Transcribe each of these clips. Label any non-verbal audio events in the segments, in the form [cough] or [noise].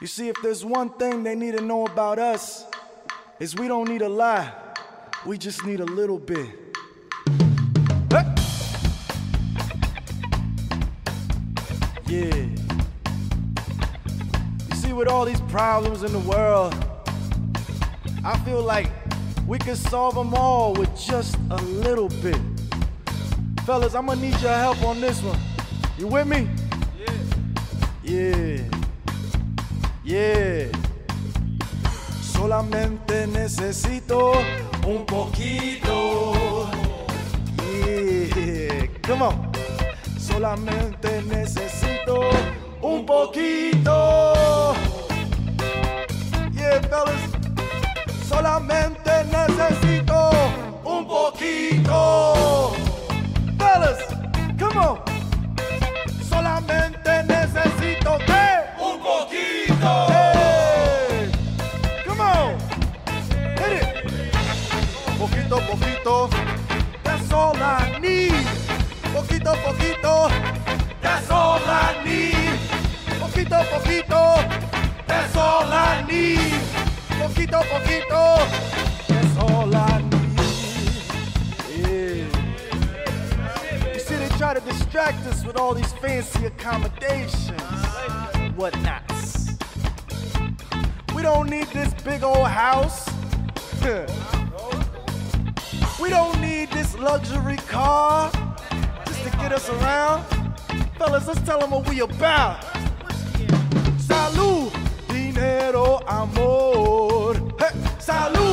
You see, if there's one thing they need to know about us, is we don't need a lie. We just need a little bit. Hey! Yeah. You see, with all these problems in the world, I feel like we can solve them all with just a little bit. Fellas, I'm gonna need your help on this one. You with me? Yeah. Yeah. Solamente necesito un poquito. Yeah. Come on. Solamente necesito un poquito. Yeah, fellas. Solamente necesito un poquito. Poquito. That's all I need. Poquito, poquito. That's all I need. Poquito, poquito. That's all I need. Poquito, poquito. That's all I need. You see, they try to distract us with all these fancy accommodations, whatnots. We don't need this big old house. [laughs] we don't need this luxury car just to get us around. Fellas, let's tell them what we about. Salud, dinero, amor. Hey, salud,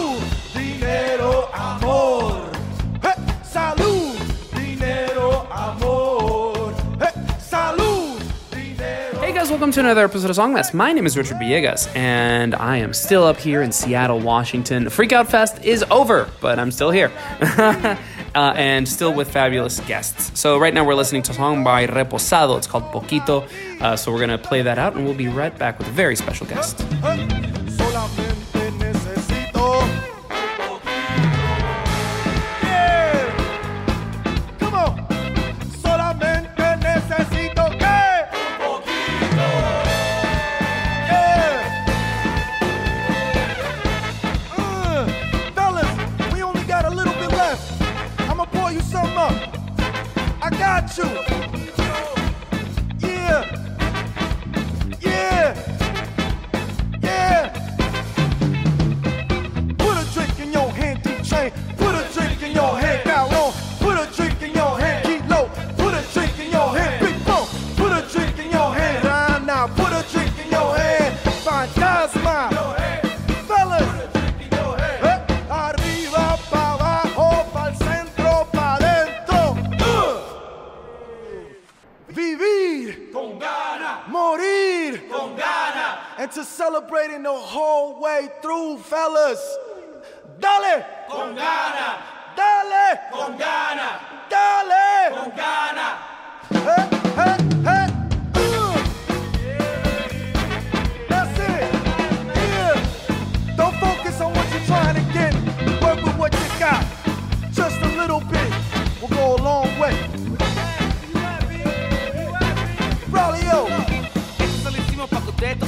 welcome to another episode of Songmas. My name is Richard Villegas, and I am still up here in Seattle, Washington. Freakout Fest is over, but I'm still here. [laughs] uh, and still with fabulous guests. So, right now we're listening to a song by Reposado. It's called Poquito. Uh, so, we're going to play that out, and we'll be right back with a very special guest.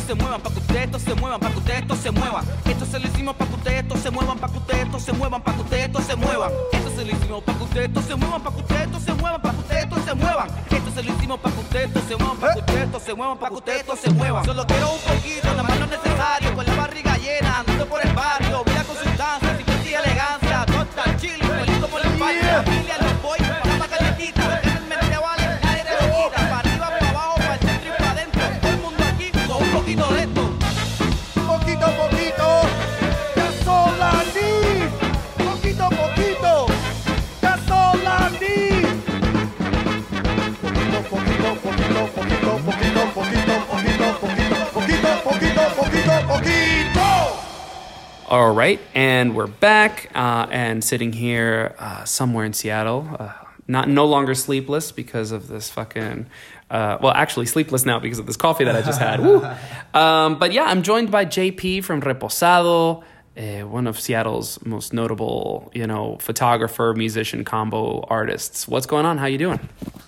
Se muevan, para que ustedes estos se muevan, para que ustedes estos se muevan. Esto se lo hicimos para que ustedes estos se muevan, para que ustedes estos se muevan, para que ustedes estos se muevan. Esto se lo hicimos para que ustedes estos se muevan, para que ustedes estos se muevan, para que ustedes estos se muevan. Esto se lo hicimos para que ustedes estos se muevan, para que ustedes estos se muevan, para que ustedes estos se muevan. Solo quiero un poquito, All right, and we're back uh, and sitting here uh, somewhere in Seattle. Uh, not no longer sleepless because of this fucking. Uh, well, actually, sleepless now because of this coffee that I just had. [laughs] Um, but yeah, I'm joined by JP from Reposado, uh, one of Seattle's most notable, you know, photographer, musician combo artists. What's going on? How you doing?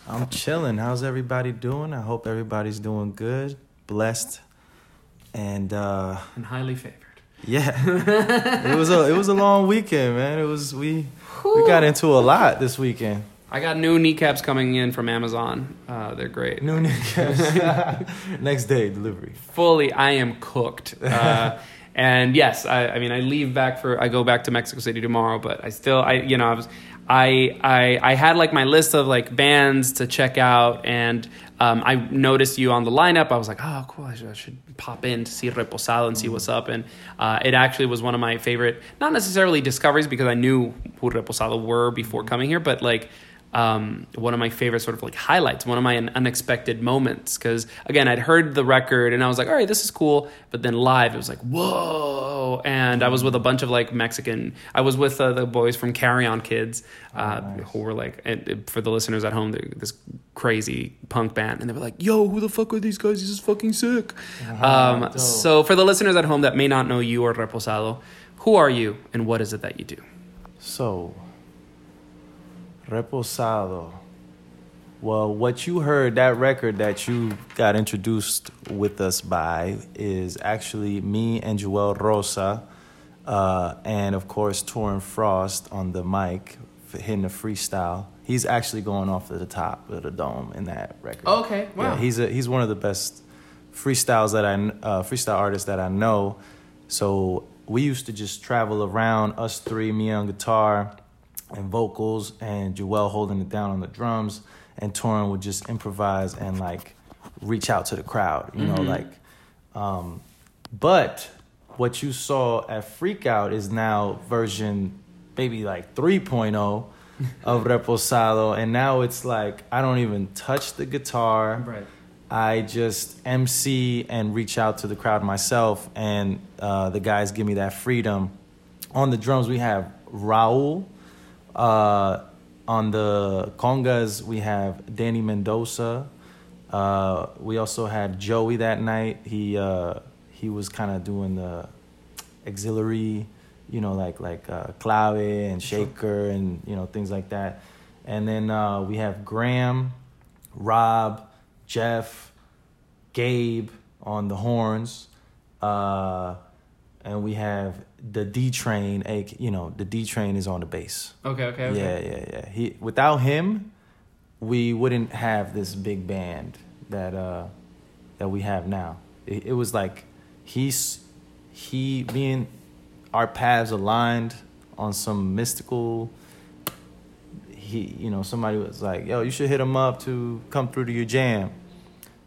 I'm chilling. How's everybody doing? I hope everybody's doing good, blessed, and uh, And highly favored. Yeah, [laughs] it was a it was a long weekend, man. It was we we got into a lot this weekend. I got new kneecaps coming in from Amazon. Uh, they're great. New kneecaps. [laughs] Next day delivery. fully i am cooked uh, [laughs] and yes I, I mean i leave back for i go back to mexico city tomorrow but i still i you know i was i i, I had like my list of like bands to check out and um, i noticed you on the lineup. I was like oh cool. I should, I should pop in to see reposado and see what's up. And uh, it actually was one of my favorite not necessarily discoveries because i knew who reposado were before coming here but like um, one of my favorite sort of like highlights, one of my unexpected moments. Because again, I'd heard the record and I was like, all right, this is cool. But then live, it was like, whoa. And I was with a bunch of like Mexican, I was with uh, the boys from Carry On Kids, uh, who were like, and, for the listeners at home, this crazy punk band. And they were like, yo, who the fuck are these guys? This is fucking sick. um, so for the listeners at home that may not know you or Reposado, who are you and what is it that you do? So, Reposado. Well, what you heard, that record that you got introduced with us by, is actually me and Joel Rosa, uh, and of course, Torin Frost on the mic, hitting a freestyle. He's actually going off at the top of the dome in that record. Okay, wow. Yeah, he's a, he's one of the best freestyles that I uh, freestyle artists that I know. So we used to just travel around, us three, me on guitar and vocals, and Joel holding it down on the drums, and Torrin would just improvise and like reach out to the crowd, you know, like. Um, but what you saw at Freak Out is now version maybe like 3.0 [laughs] of Reposado, and now it's like I don't even touch the guitar. Right. I just MC and reach out to the crowd myself, and uh, the guys give me that freedom. On the drums, we have Raul. Uh, on the congas, we have Danny Mendoza. Uh, we also had Joey that night. He uh, he was kind of doing the auxiliary, you know, like like uh, clave and shaker and you know things like that. And then uh, we have Graham, Rob, Jeff, Gabe on the horns, uh, and we have the D Train. a- You know, the D Train is on the bass. Okay, okay, okay. Yeah, yeah, yeah. He without him, we wouldn't have this big band that uh that we have now. It, it was like he's he being our paths aligned on some mystical he you know somebody was like yo you should hit him up to come through to your jam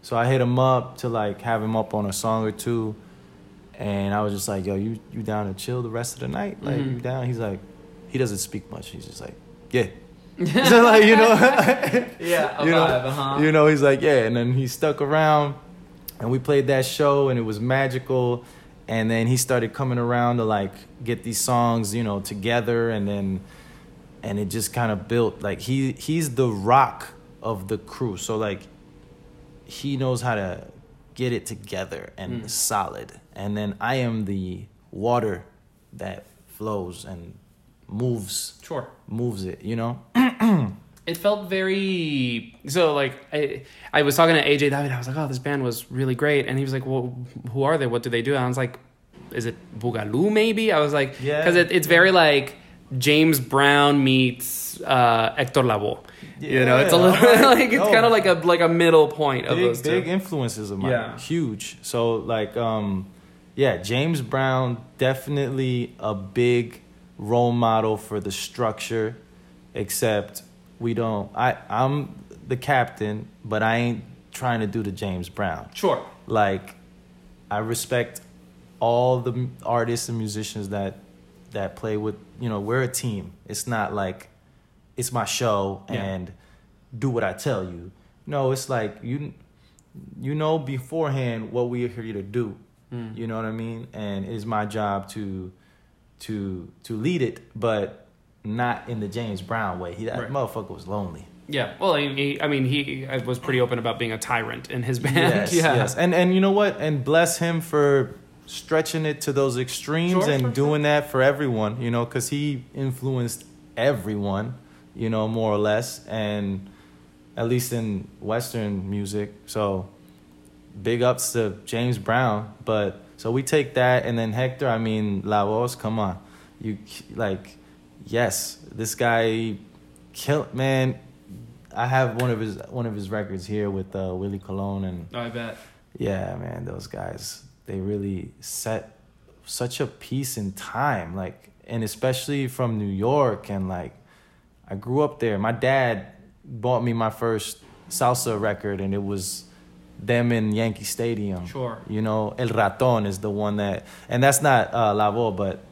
so i hit him up to like have him up on a song or two and i was just like yo you you down to chill the rest of the night? Like Mhm. you down? He's like he doesn't speak much. He's just like yeah. [laughs] So like you know? [laughs] Yeah, a you know, vibe, uh-huh. you know, he's like, yeah, and then he stuck around, and we played that show, and it was magical. And then he started coming around to like get these songs, you know, together, and then, and it just kind of built like he he's the rock of the crew, so like, he knows how to get it together and Mm. solid, and then I am the water that flows and moves Sure. moves it, you know. [clears throat] It felt very so like I I was talking to AJ David. I was like, oh, this band was really great, and he was like, well, who are they? What do they do? And I was like, is it Boogaloo maybe? I was like, Yeah. because it, it's very like James Brown meets uh, Hector Lavoe. you know, it's a little [laughs] like it's No. kind of like a like a middle point of big those two. big influences of mine. Yeah. Huge. So like um yeah, James Brown definitely a big role model for the structure except we don't I I'm the captain, but I ain't trying to do the James Brown. Sure. Like I respect all the artists and musicians that that play with, you know, we're a team. It's not like it's my show Yeah. and do what I tell you. No, it's like you you know beforehand what we are here to do. Mm. You know what I mean? And it's my job to to to lead it, but not in the James Brown way. He that Right. motherfucker was lonely. Yeah. Well, he, he, I mean, he was pretty open about being a tyrant in his band. Yes, [laughs] yeah. yes. And and you know what? And bless him for stretching it to those extremes Sure, and sure, doing that for everyone, you know, cuz he influenced everyone, you know, more or less and at least in western music. So big ups to James Brown. But so we take that, and then Hector. I mean, La Voz. Come on, you like, yes, this guy, kill man. I have one of his one of his records here with uh, Willie Colon, and I bet. yeah, man, those guys they really set such a piece in time, like, and especially from New York, and like, I grew up there. My dad bought me my first salsa record, and it was them in Yankee Stadium. Sure. You know, El Raton is the one that, and that's not uh, La Voz, but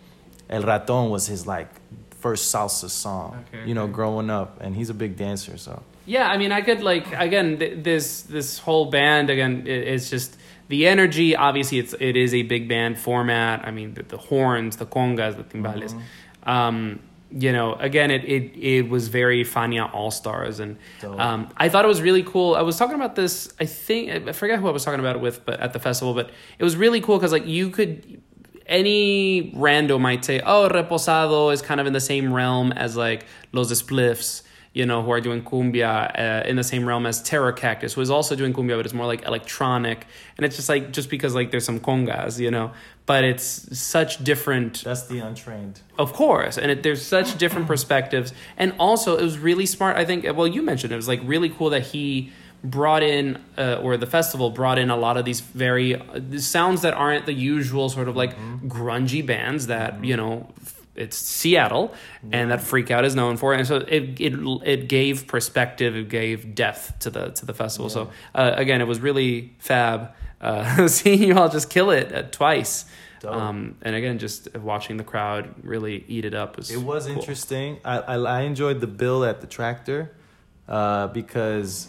El Raton was his like first salsa song. Okay, you know, okay. growing up, and he's a big dancer, so. Yeah, I mean, I could like again th- this this whole band again. i it's just the energy. Obviously, it's it is a big band format. I mean, the, the horns, the congas, the timbales. Um, you know, again, it it it was very Fania All Stars, and um, I thought it was really cool. I was talking about this. I think I forget who I was talking about it with, but at the festival. But it was really cool because like you could any rando might say, oh, Reposado is kind of in the same realm as like Los Spliffs, you know, who are doing cumbia uh, in the same realm as Terror Cactus, who is also doing cumbia, but it's more like electronic. And it's just like, just because like there's some congas, you know, but it's such different That's the untrained. of course, and it, there's such different perspectives, and also it was really smart. I think. Well, you mentioned it was like really cool that he brought in, uh, or the festival brought in a lot of these very uh, sounds that aren't the usual sort of like grungy bands that you know. It's Seattle, and that Freak Out is known for, It. and so it it it gave perspective, it gave depth to the to the festival. So uh, again, it was really fab uh, [laughs] seeing you all just kill it uh, twice. Um, and again, just watching the crowd really eat it up was It was cool. interesting. I, I I enjoyed the bill at the tractor uh, because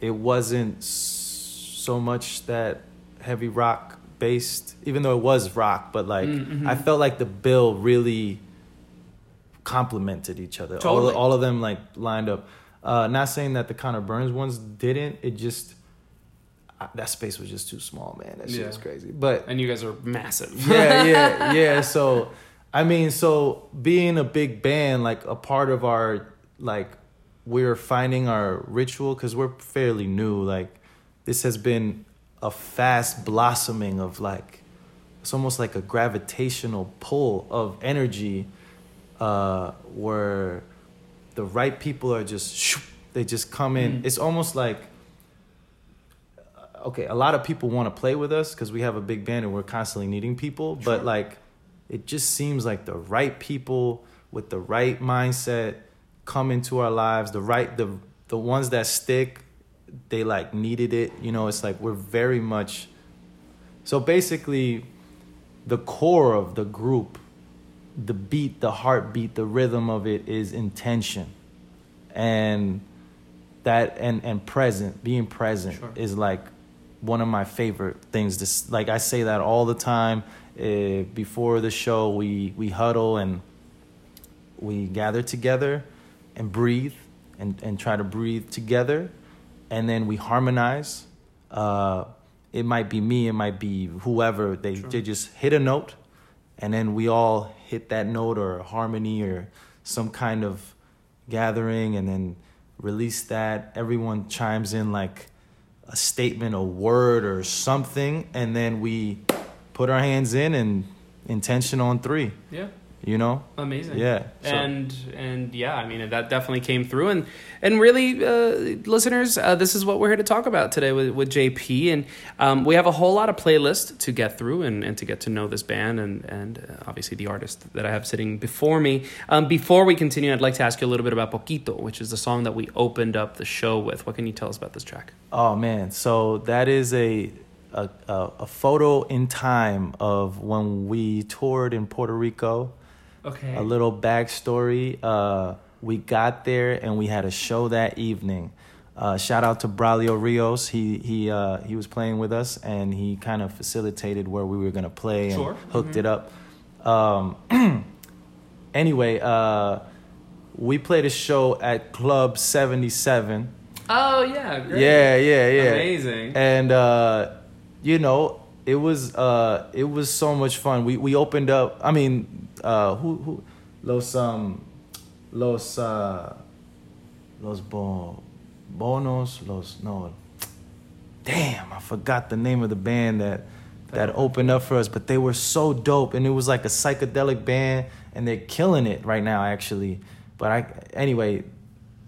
it wasn't so much that heavy rock based, even though it was rock. But like, Mm, I mhm. felt like the bill really complemented each other. Totally. All, all of them like lined up. Uh, not saying that the Conor Byrne's ones didn't. It just I, that space was just too small, man. That shit Yeah. was crazy. But And you guys are massive. yeah, yeah, [laughs] yeah. So, I mean, so being a big band, like a part of our, like, we're finding our ritual because we're fairly new. Like, this has been a fast blossoming of like, it's almost like a gravitational pull of energy, uh, where the right people are just, shoo, they just come in. Mm. It's almost like okay, a lot of people want to play with us because we have a big band and we're constantly needing people. But like, it just seems like the right people with the right mindset come into our lives. The right, the the ones that stick, they like needed it. You know, it's like we're very much. So basically, the core of the group, the beat, the heartbeat, the rhythm of it is intention, and that and and present being present Sure. is like one of my favorite things this like i say that all the time uh, before the show we we huddle and we gather together and breathe and and try to breathe together and then we harmonize uh it might be me it might be whoever they they just hit a note and then we all hit that note or harmony or some kind of gathering and then release that. Everyone chimes in like a statement a word or something and then we put our hands in and intention on three. Yeah. You know Amazing. Yeah, so- And and yeah, I mean that definitely came through and and really uh, listeners, uh, this is what we're here to talk about today with, with JP and um, we have a whole lot of playlist to get through and, and to get to know this band and and uh, obviously the artist that I have sitting before me. Um, before we continue, I'd like to ask you a little bit about Poquito, which is the song that we opened up the show with. What can you tell us about this track? Oh man, so that is a a, a, a photo in time of when we toured in Puerto Rico. Okay. A little backstory. Uh, we got there and we had a show that evening. Uh, shout out to Braulio Rios. He he uh, he was playing with us and he kind of facilitated where we were gonna play and Sure. hooked Mhm. it up. Um, [clears throat] anyway, uh, we played a show at Club Seventy Seven. Oh yeah, great. Yeah, yeah, yeah. Amazing. And uh, you know, it was uh, it was so much fun. We we opened up. I mean, uh, who who los um los uh, los bo, bonos los no. Damn, I I forgot the name of the band that that opened up for us, but they were so dope, and it was like a psychedelic band, and they're killing it right now, actually. But I anyway,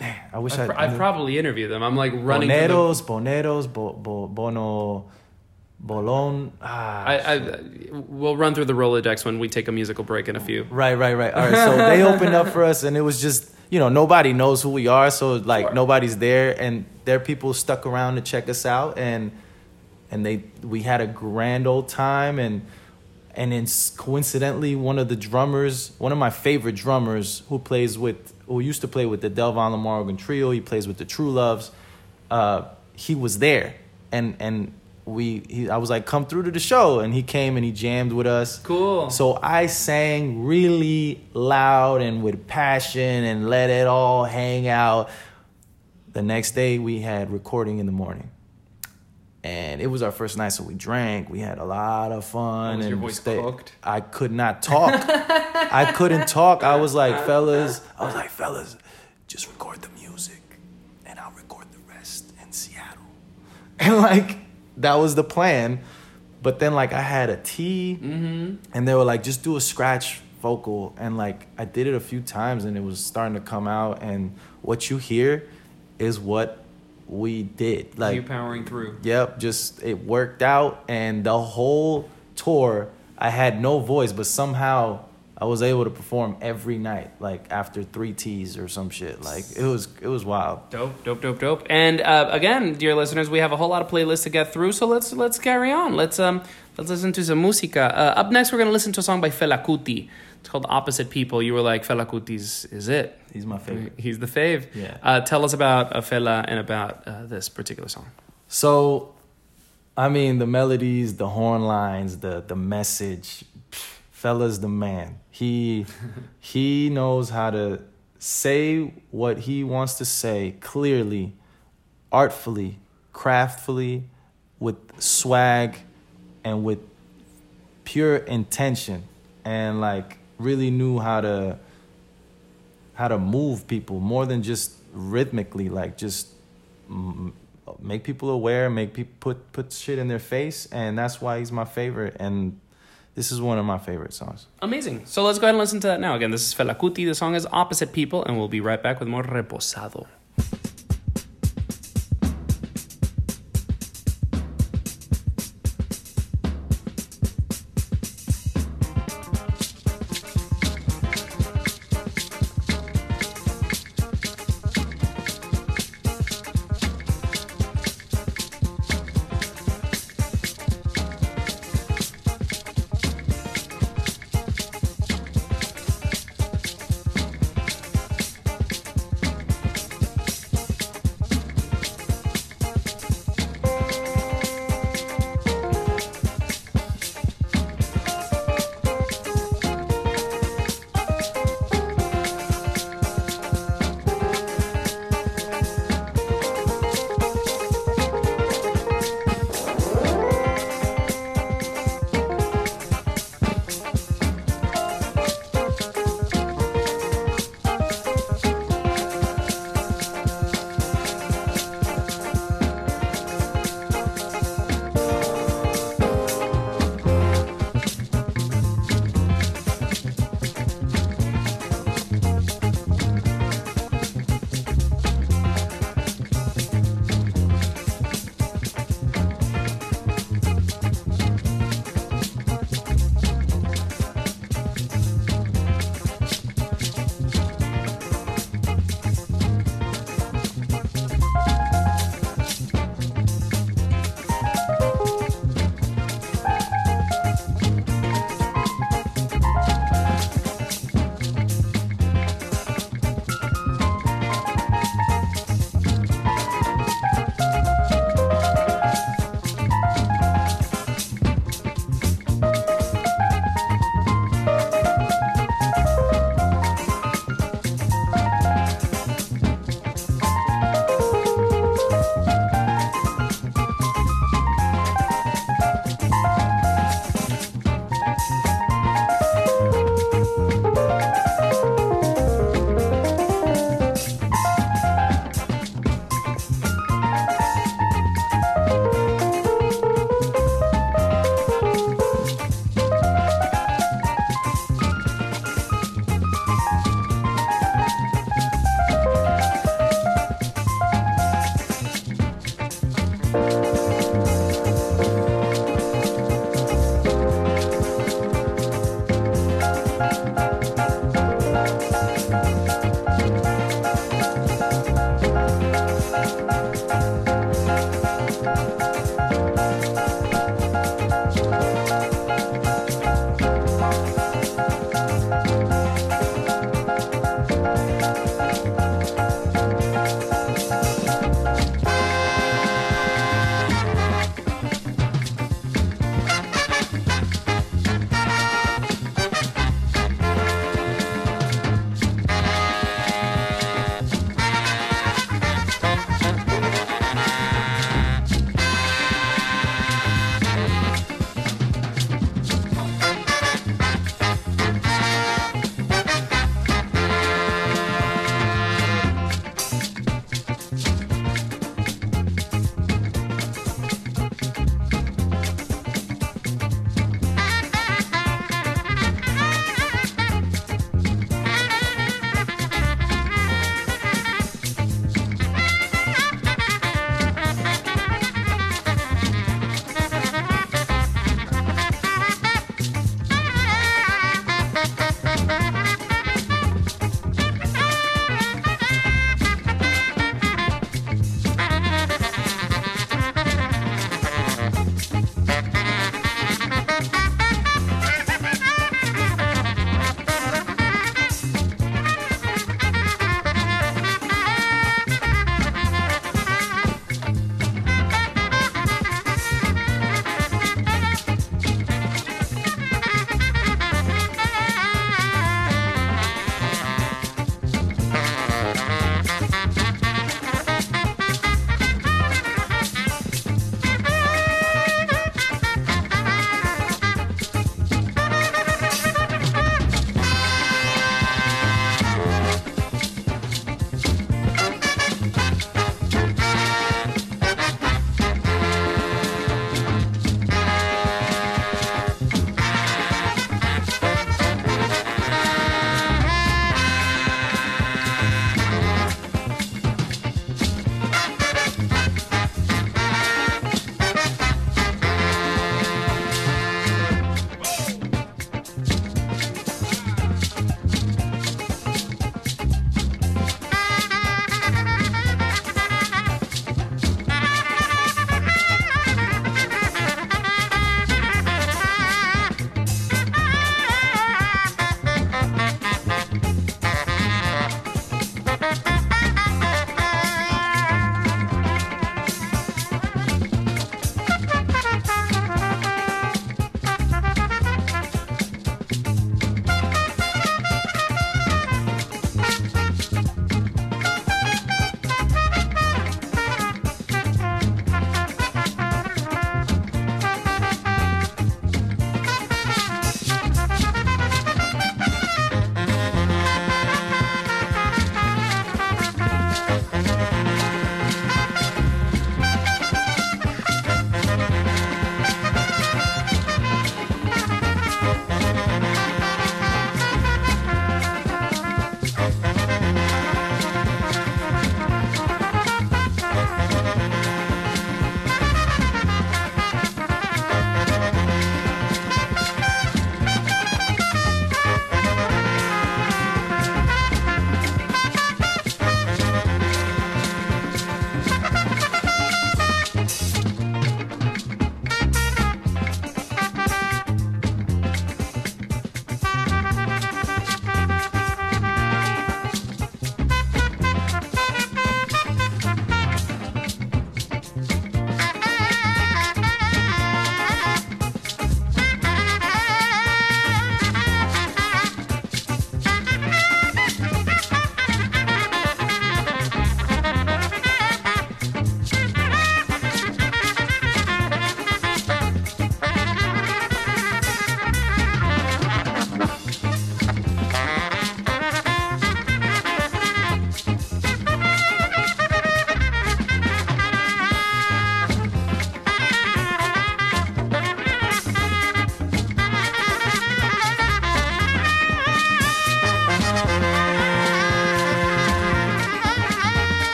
man, I wish I've, I. pr- I've probably interviewed them. I'm like running. through the- Boneros, Boneros, bo, bo, Bono, Bolon. Ah, I, I, we'll run through the Rolodex when we take a musical break in a few. Right, right, right. All right. So they opened up for us, and it was just you know nobody knows who we are, so like Sure. nobody's there, and there are people stuck around to check us out, and and they we had a grand old time, and and then coincidentally, one of the drummers, one of my favorite drummers, who plays with who used to play with the Delvon Lamarr Organ Trio, he plays with the True Loves, uh, he was there, and and. We, he, I was like, come through to the show, and he came and he jammed with us. Cool. So I sang really loud and with passion and let it all hang out. The next day we had recording in the morning. And it was our first night, so we drank. We had a lot of fun. And your voice stay- cooked? I could not talk. I couldn't talk. I was like, fellas, I was like, fellas, just record the music, and I'll record the rest in Seattle. [laughs] And like that was the plan. But then like I had a T mm-hmm. and they were like, just do a scratch vocal. And like I did it a few times and it was starting to come out. And what you hear is what we did. Like you powering through. Yep, just it worked out and the whole tour I had no voice, but somehow I was able to perform every night, like after three teas or some shit. Like it was it was wild. Dope, dope, dope, dope. And uh, again, dear listeners, we have a whole lot of playlists to get through, so let's let's carry on. Let's um let's listen to some música. Uh, up next, we're gonna listen to a song by Fela Kuti. It's called "Opposite People." You were like, Fela Kuti's is it? He's my favorite. He's the fave. Yeah. Uh, tell us about uh, Fela and about uh, this particular song. So, I mean, the melodies, the horn lines, the the message. pff, Fela's the man. He he knows how to say what he wants to say clearly, artfully, craftfully, with swag, and with pure intention, and like really knew how to how to move people more than just rhythmically, like just make people aware, make people put put shit in their face, and that's why he's my favorite. And this is one of my favorite songs. Amazing. So let's go ahead and listen to that now. Again, this is Fela Kuti. The song is "Opposite People," and we'll be right back with more Reposado.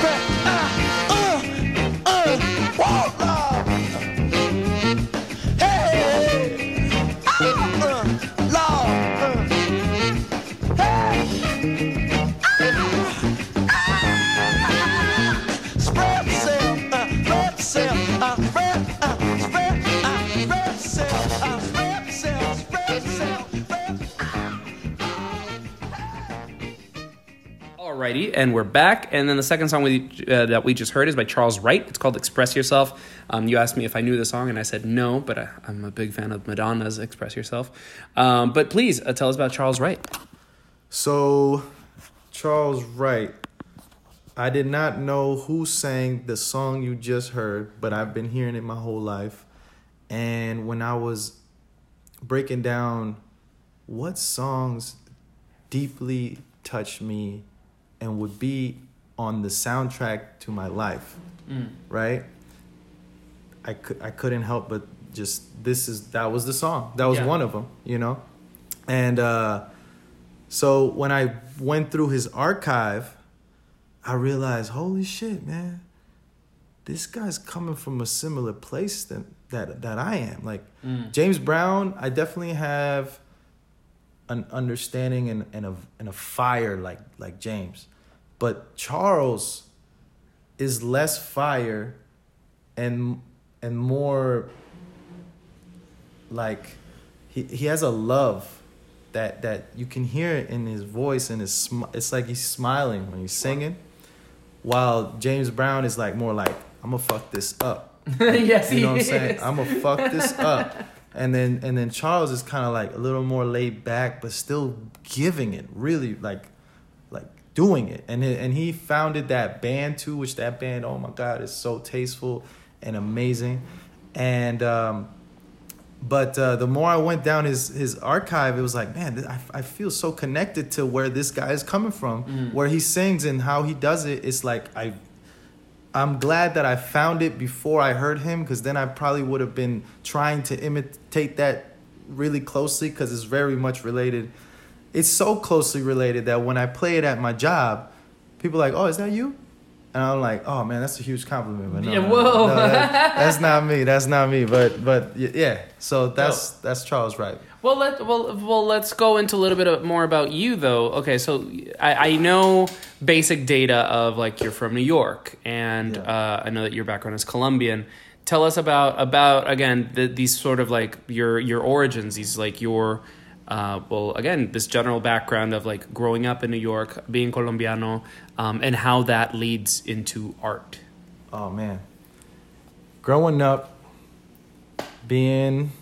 对。Alrighty, and we're back. And then the second song we, uh, that we just heard is by Charles Wright. It's called "Express Yourself." Um, you asked me if I knew the song, and I said no, but I, I'm a big fan of Madonna's "Express Yourself." Um, but please uh, tell us about Charles Wright. So, Charles Wright. I did not know who sang the song you just heard, but I've been hearing it my whole life. And when I was breaking down what songs deeply touched me and would be on the soundtrack to my life, right? I could I couldn't help but just this is that was the song. That was Yeah. one of them, you know. And uh so when I went through his archive, I realized, holy shit, man, this guy's coming from a similar place than that that I am. Like James Brown, I definitely have an understanding and, and a and a fire like like James. But Charles is less fire and and more like he he has a love that that you can hear it in his voice and his sm- it's like he's smiling when he's singing, while James Brown is like more like I'm gonna fuck this up. yes, [laughs] You know what I'm he saying? I'm gonna fuck this [laughs] up. And then and then Charles is kind of like a little more laid back, but still giving it, really like doing it. And and he founded that band too, which that band, oh my god, is so tasteful and amazing. And um, but uh, the more I went down his his archive, it was like, man, I, I feel so connected to where this guy is coming from, Mm. where he sings and how he does it. It's like I I'm glad that I found it before I heard him because then I probably would have been trying to imitate that really closely because it's very much related. It's so closely related that when I play it at my job, people are like, "Oh, is that you?" And I'm like, "Oh man, that's a huge compliment." But no, Yeah, whoa. no, that- [laughs] that's not me. That's not me. But but yeah. So that's that's Charles Wright. Well, let well well let's go into a little bit more about you though. Okay, so I, I know basic data of like you're from New York, and Yeah. uh, I know that your background is Colombian. Tell us about about again the, these sort of like your your origins. These like your uh, well again this general background of like growing up in New York, being Colombiano, um, and how that leads into art. Oh man. Growing up, being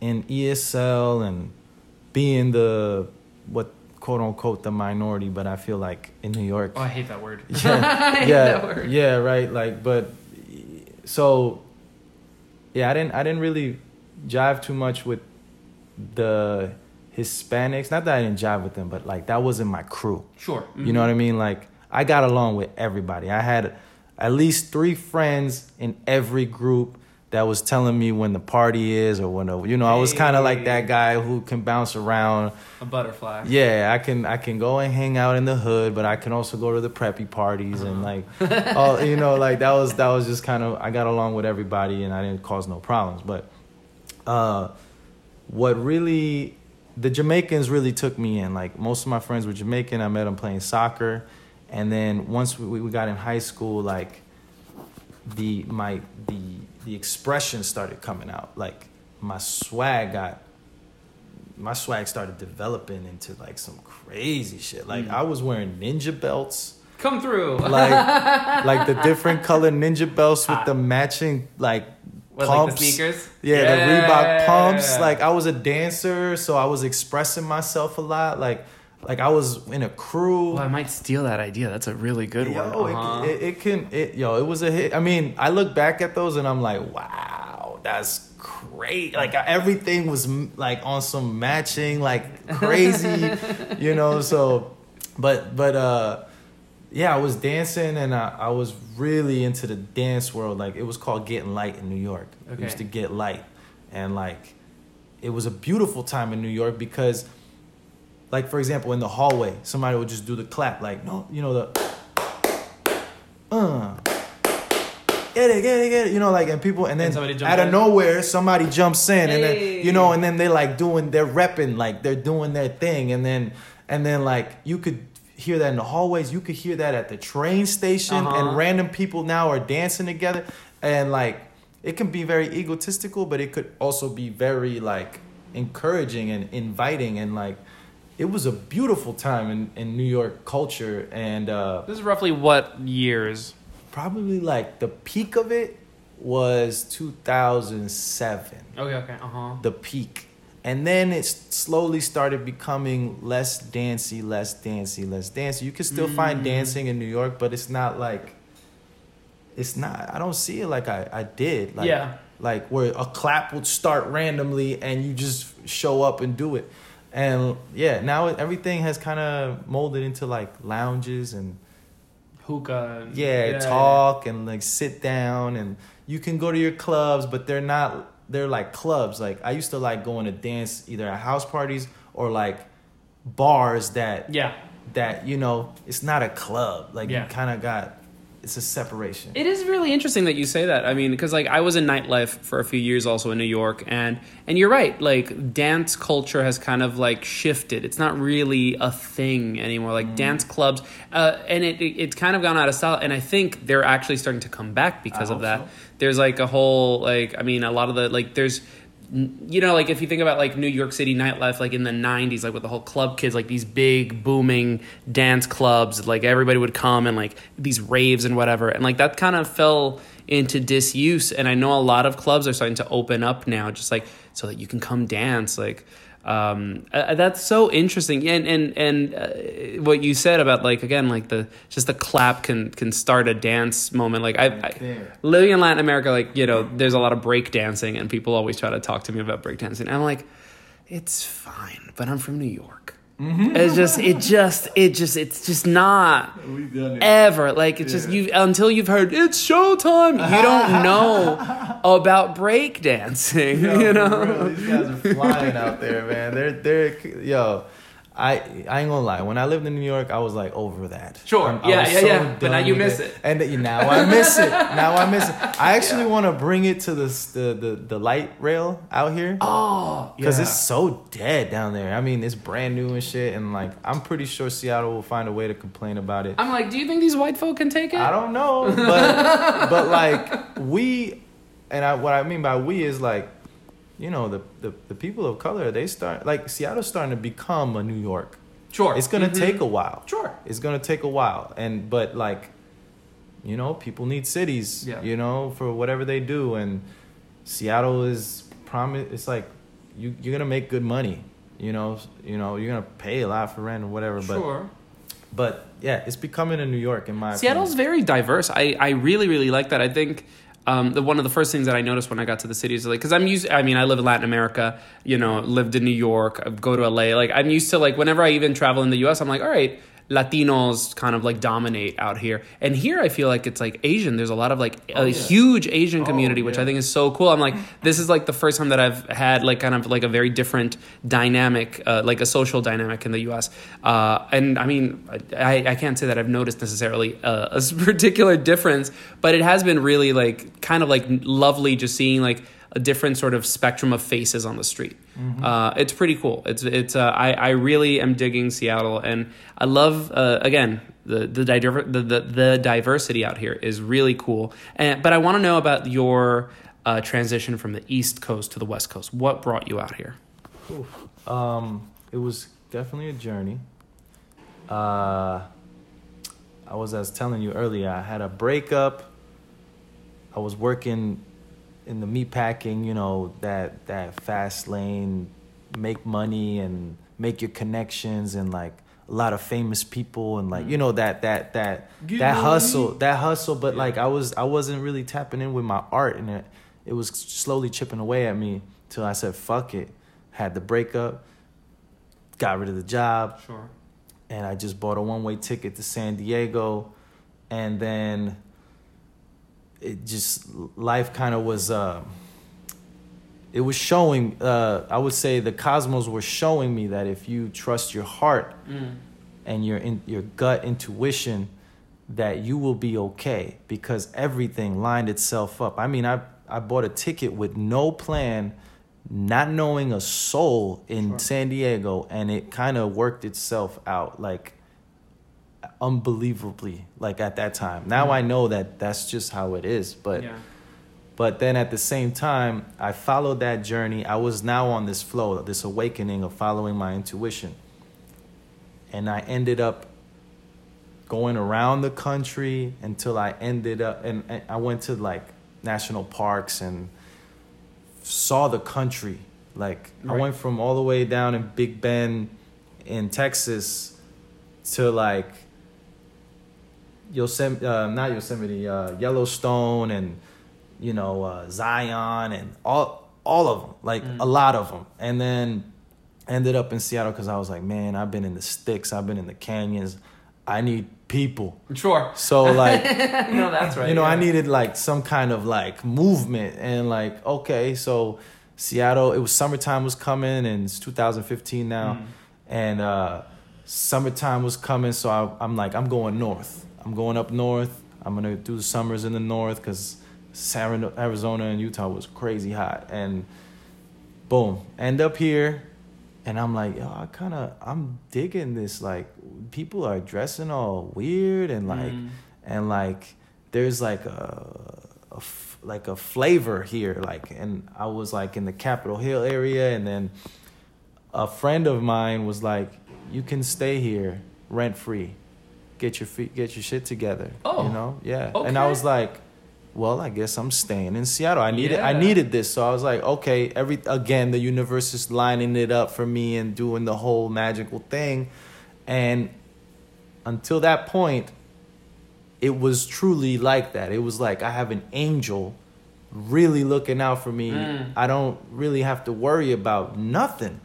in ESL and being the what quote unquote the minority, but I feel like in New York. Oh, I hate that word. [laughs] yeah, [laughs] hate yeah, that word. yeah, right. Like, but so yeah, I didn't, I didn't really jive too much with the Hispanics. Not that I didn't jive with them, but like that wasn't my crew. Sure. You know what I mean? Like I got along with everybody. I had at least three friends in every group that was telling me when the party is or when the, you know I was kind of like that guy who can bounce around. A butterfly. Yeah, I can I can go and hang out in the hood, but I can also go to the preppy parties and like, oh, you know, like that was that was just kind of I got along with everybody and I didn't cause no problems. But uh, what really the Jamaicans really took me in. Like most of my friends were Jamaican. I met them playing soccer, and then once we, we got in high school, like the my the the expression started coming out. Like my swag got my swag started developing into like some crazy shit. Like mm. I was wearing ninja belts, Come through. like [laughs] like the different color ninja belts with ah. the matching like What, like the pumps. sneakers? Yeah, Yeah. the Reebok pumps. Like I was a dancer, so I was expressing myself a lot. Like like I was in a crew. Well, I might steal that idea. That's a really good Yo, one. it- Uh-huh. it, it, can it yo, it was a hit. I mean, I look back at those and I'm like, wow, that's great. Like everything was like on some matching, like crazy, [laughs] you know. So, but but uh, yeah, I was dancing and I, I was really into the dance world. Like it was called Getting Light in New York. We used to get light, and like it was a beautiful time in New York because like for example in the hallway somebody would just do the clap like no you know the uh get it get it get it you know like and people and then And out of in? nowhere somebody jumps in and then you know and then they like doing they're repping like they're doing their thing and then and then like you could hear that in the hallways you could hear that at the train station Uh-huh. and random people now are dancing together and like it can be very egotistical but it could also be very like encouraging and inviting and like it was a beautiful time in, in New York culture and uh This is roughly what years? probably like the peak of it was 2007 Okay, okay, uh huh. the peak and then it slowly started becoming less dancey less dancey less dancey you can still Mm. find dancing in new york but it's not like it's not i don't see it like i, I did like Yeah. like where a clap would start randomly and you just show up and do it and yeah now everything has kind of molded into like lounges and Hookah. and- yeah, talk and like sit down and you can go to your clubs but they're not they're like clubs like i used to like going to dance either at house parties or like bars that Yeah. that you know it's not a club like Yeah. you kind of got it's a separation It is really interesting that you say that. I mean, because like I was in nightlife for a few years also in New York, and and you're right. Like dance culture has kind of like shifted. It's not really a thing anymore. Like dance clubs, uh, and it, it it's kind of gone out of style. And I think they're actually starting to come back because I of that. so. There's like a whole like I mean a lot of the like there's you know, like if you think about like New York City nightlife, like in the '90s, like with the whole club kids, like these big booming dance clubs, like everybody would come and like these raves and whatever, and like that kind of fell into disuse. And I know a lot of clubs are starting to open up now, just like so that you can come dance, like. Um, uh, that's so interesting, and and and uh, what you said about like again, like the just the clap can can start a dance moment. Like I, I living in Latin America, like you know, there's a lot of break dancing, and people always try to talk to me about break dancing. I'm like, it's fine, but I'm from New York. It's just, it just, it just, it's just not it. ever like it's just you until you've heard it's showtime. You don't [laughs] know about break dancing. Yo, you know, these guys are flying out there, man. They're they're yo. I I ain't gonna lie. When I lived in New York, I was like over that. Sure. I'm- I Yeah, yeah, yeah. But now you miss it. and th- now I miss it. [laughs] Now I miss it. I actually want to bring it to this, the the the light rail out here oh, because yeah. it's so dead down there. I mean, it's brand new and shit, and like I'm pretty sure Seattle will find a way to complain about it. I'm like, do you think these white folk can take it? I don't know, but but like we, and I, what I mean by we is like, you know, the, the the people of color they start like Seattle's starting to become a New York. Sure, It's gonna Mhm. take a while. Sure. It's gonna take a while, and but like, you know, people need cities. Yeah. You know, for whatever they do, and Seattle is promise. It's like you you're gonna make good money. You know, you know, you're gonna pay a lot for rent or whatever. But Sure. but yeah, it's becoming a New York in my Seattle's opinion. very diverse. I, I really really like that. I think um, the one of the first things that I noticed when I got to the city is like because I'm used. I mean, I live in Latin America. You know, lived in New York. I go to LA. Like I'm used to like whenever I even travel in the U.S. I'm like, all right. Latinos kind of like dominate out here, and here I feel like it's like Asian. There's a lot of like a huge Asian community, which I think is so cool. I'm like, this is like the first time that I've had like kind of like a very different dynamic, uh, like a social dynamic in the U.S. Uh, and I mean, I, I can't say that I've noticed necessarily a, a [laughs] particular difference, but it has been really like kind of like lovely just seeing like a different sort of spectrum of faces on the street. Uh, it's pretty cool. It's it's uh, I I really am digging Seattle, and I love uh, again the the, diver- the the the diversity out here is really cool. And but I want to know about your uh, transition from the East Coast to the West Coast. What brought you out here? Um, it was definitely a journey. Uh, I was, as telling you earlier, I had a breakup. I was working in the meat packing, you know, that that fast lane, make money and make your connections and like a lot of famous people and like you know that that that that hustle, that hustle. But like I was I wasn't really tapping in with my art and it it was slowly chipping away at me till I said fuck it. Had the breakup, got rid of the job, Sure. and I just bought a one way ticket to San Diego, and then it just life kind of was. Uh, it was showing. Uh, I would say the cosmos were showing me that if you trust your heart and your in, your gut intuition, that you will be okay because everything lined itself up. I mean, I I bought a ticket with no plan, not knowing a soul in San Diego, and it kind of worked itself out like unbelievably like at that time. Now mm. I know that that's just how it is, but Yeah. but then at the same time, I followed that journey. I was now on this flow, this awakening of following my intuition. And I ended up going around the country until I ended up, and, and I went to like national parks and saw the country. Like, I went from all the way down in Big Bend in Texas to like Yosemite, uh, not Yosemite, uh, Yellowstone, and you know uh, Zion, and all all of them, like a lot of them, and then ended up in Seattle because I was like, man, I've been in the sticks, I've been in the canyons, I need people. Sure. So like, [laughs] no, that's right. you know, I needed like some kind of like movement, and like, okay, so Seattle, it was summertime was coming, and it's 2015 now, Mm. and uh, summertime was coming, so I, I'm like, I'm going north. I'm going up north. I'm gonna do the summers in the north because Arizona and Utah was crazy hot, and boom, end up here, and I'm like, yo, I kind of, I'm digging this. Like, people are dressing all weird, and like, Mm. and like, there's like a, a f- like a flavor here like and I was like in the Capitol Hill area and then a friend of mine was like you can stay here rent free get your feet get your shit together Oh, you know yeah Okay. and I was like well I guess I'm staying in Seattle I needed I needed this so I was like okay every again the universe is lining it up for me and doing the whole magical thing and until that point it was truly like that. It was like I have an angel really looking out for me. Mm. I don't really have to worry about nothing.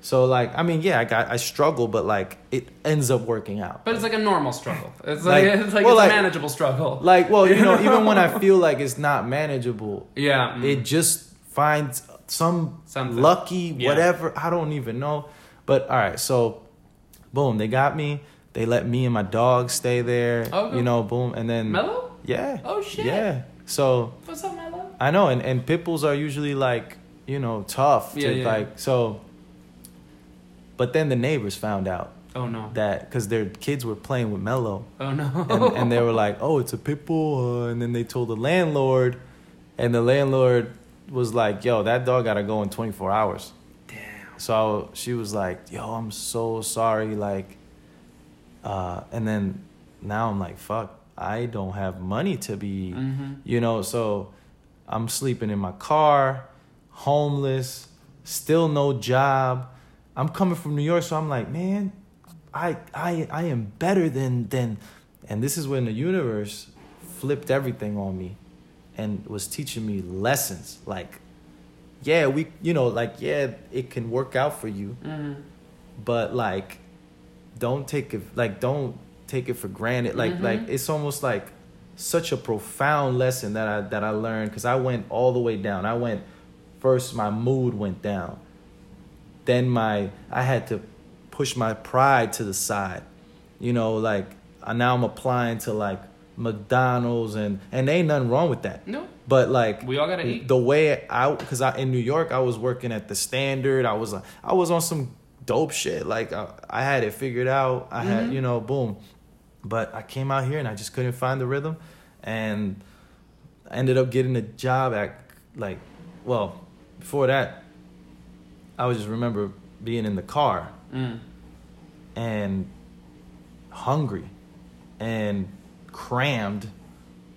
So like I mean, yeah, I got I struggle, but like it ends up working out. But it's like a normal struggle. It's like, Like- [laughs] it's like well, it's like- a manageable struggle. Like, well, you know, even when I [laughs] feel like it's not manageable, yeah. mm. it just finds some Something. lucky Yeah. whatever. I don't even know. But all right, so boom, they got me. They let me and my dog stay there. Oh, you know, boom, and then Mellow? Yeah. Oh, shit. Yeah. So What's up, Mellow? I know, and and pit bulls are usually like you know tough. Yeah, to, yeah. Like so. But then the neighbors found out Oh no. that because their kids were playing with Mello, Oh no. and, and they were [laughs] like, "Oh, it's a pit bull," uh, and then they told the landlord, and the landlord was like, "Yo, that dog gotta go in 24 hours." Damn. So she was like, "Yo, I'm so sorry," like, uh, and then now I'm like, "Fuck, I don't have money to be, Mm-hmm. you know." So I'm sleeping in my car, homeless, still no job. I'm coming from New York, so I'm like, man, I I I am better than than, and this is when the universe flipped everything on me, and was teaching me lessons like yeah, we, you know, like, yeah, it can work out for you, Mm-hmm. but like, don't take it, like, don't take it for granted. Like, Mhm. like, it's almost like such a profound lesson that I, that I learned because I went all the way down. I went, first, my mood went down. Then my, I had to push my pride to the side. You know, like, uh, now I'm applying to like McDonald's and, and ain't nothing wrong with that. No. But like We all gotta eat. the way I because I in New York I was working at the Standard. I was I was on some dope shit. Like I, I had it figured out. I Mm-hmm. had you know boom. But I came out here and I just couldn't find the rhythm, and I ended up getting a job at like well before that I was just remember being in the car Mm. and hungry and crammed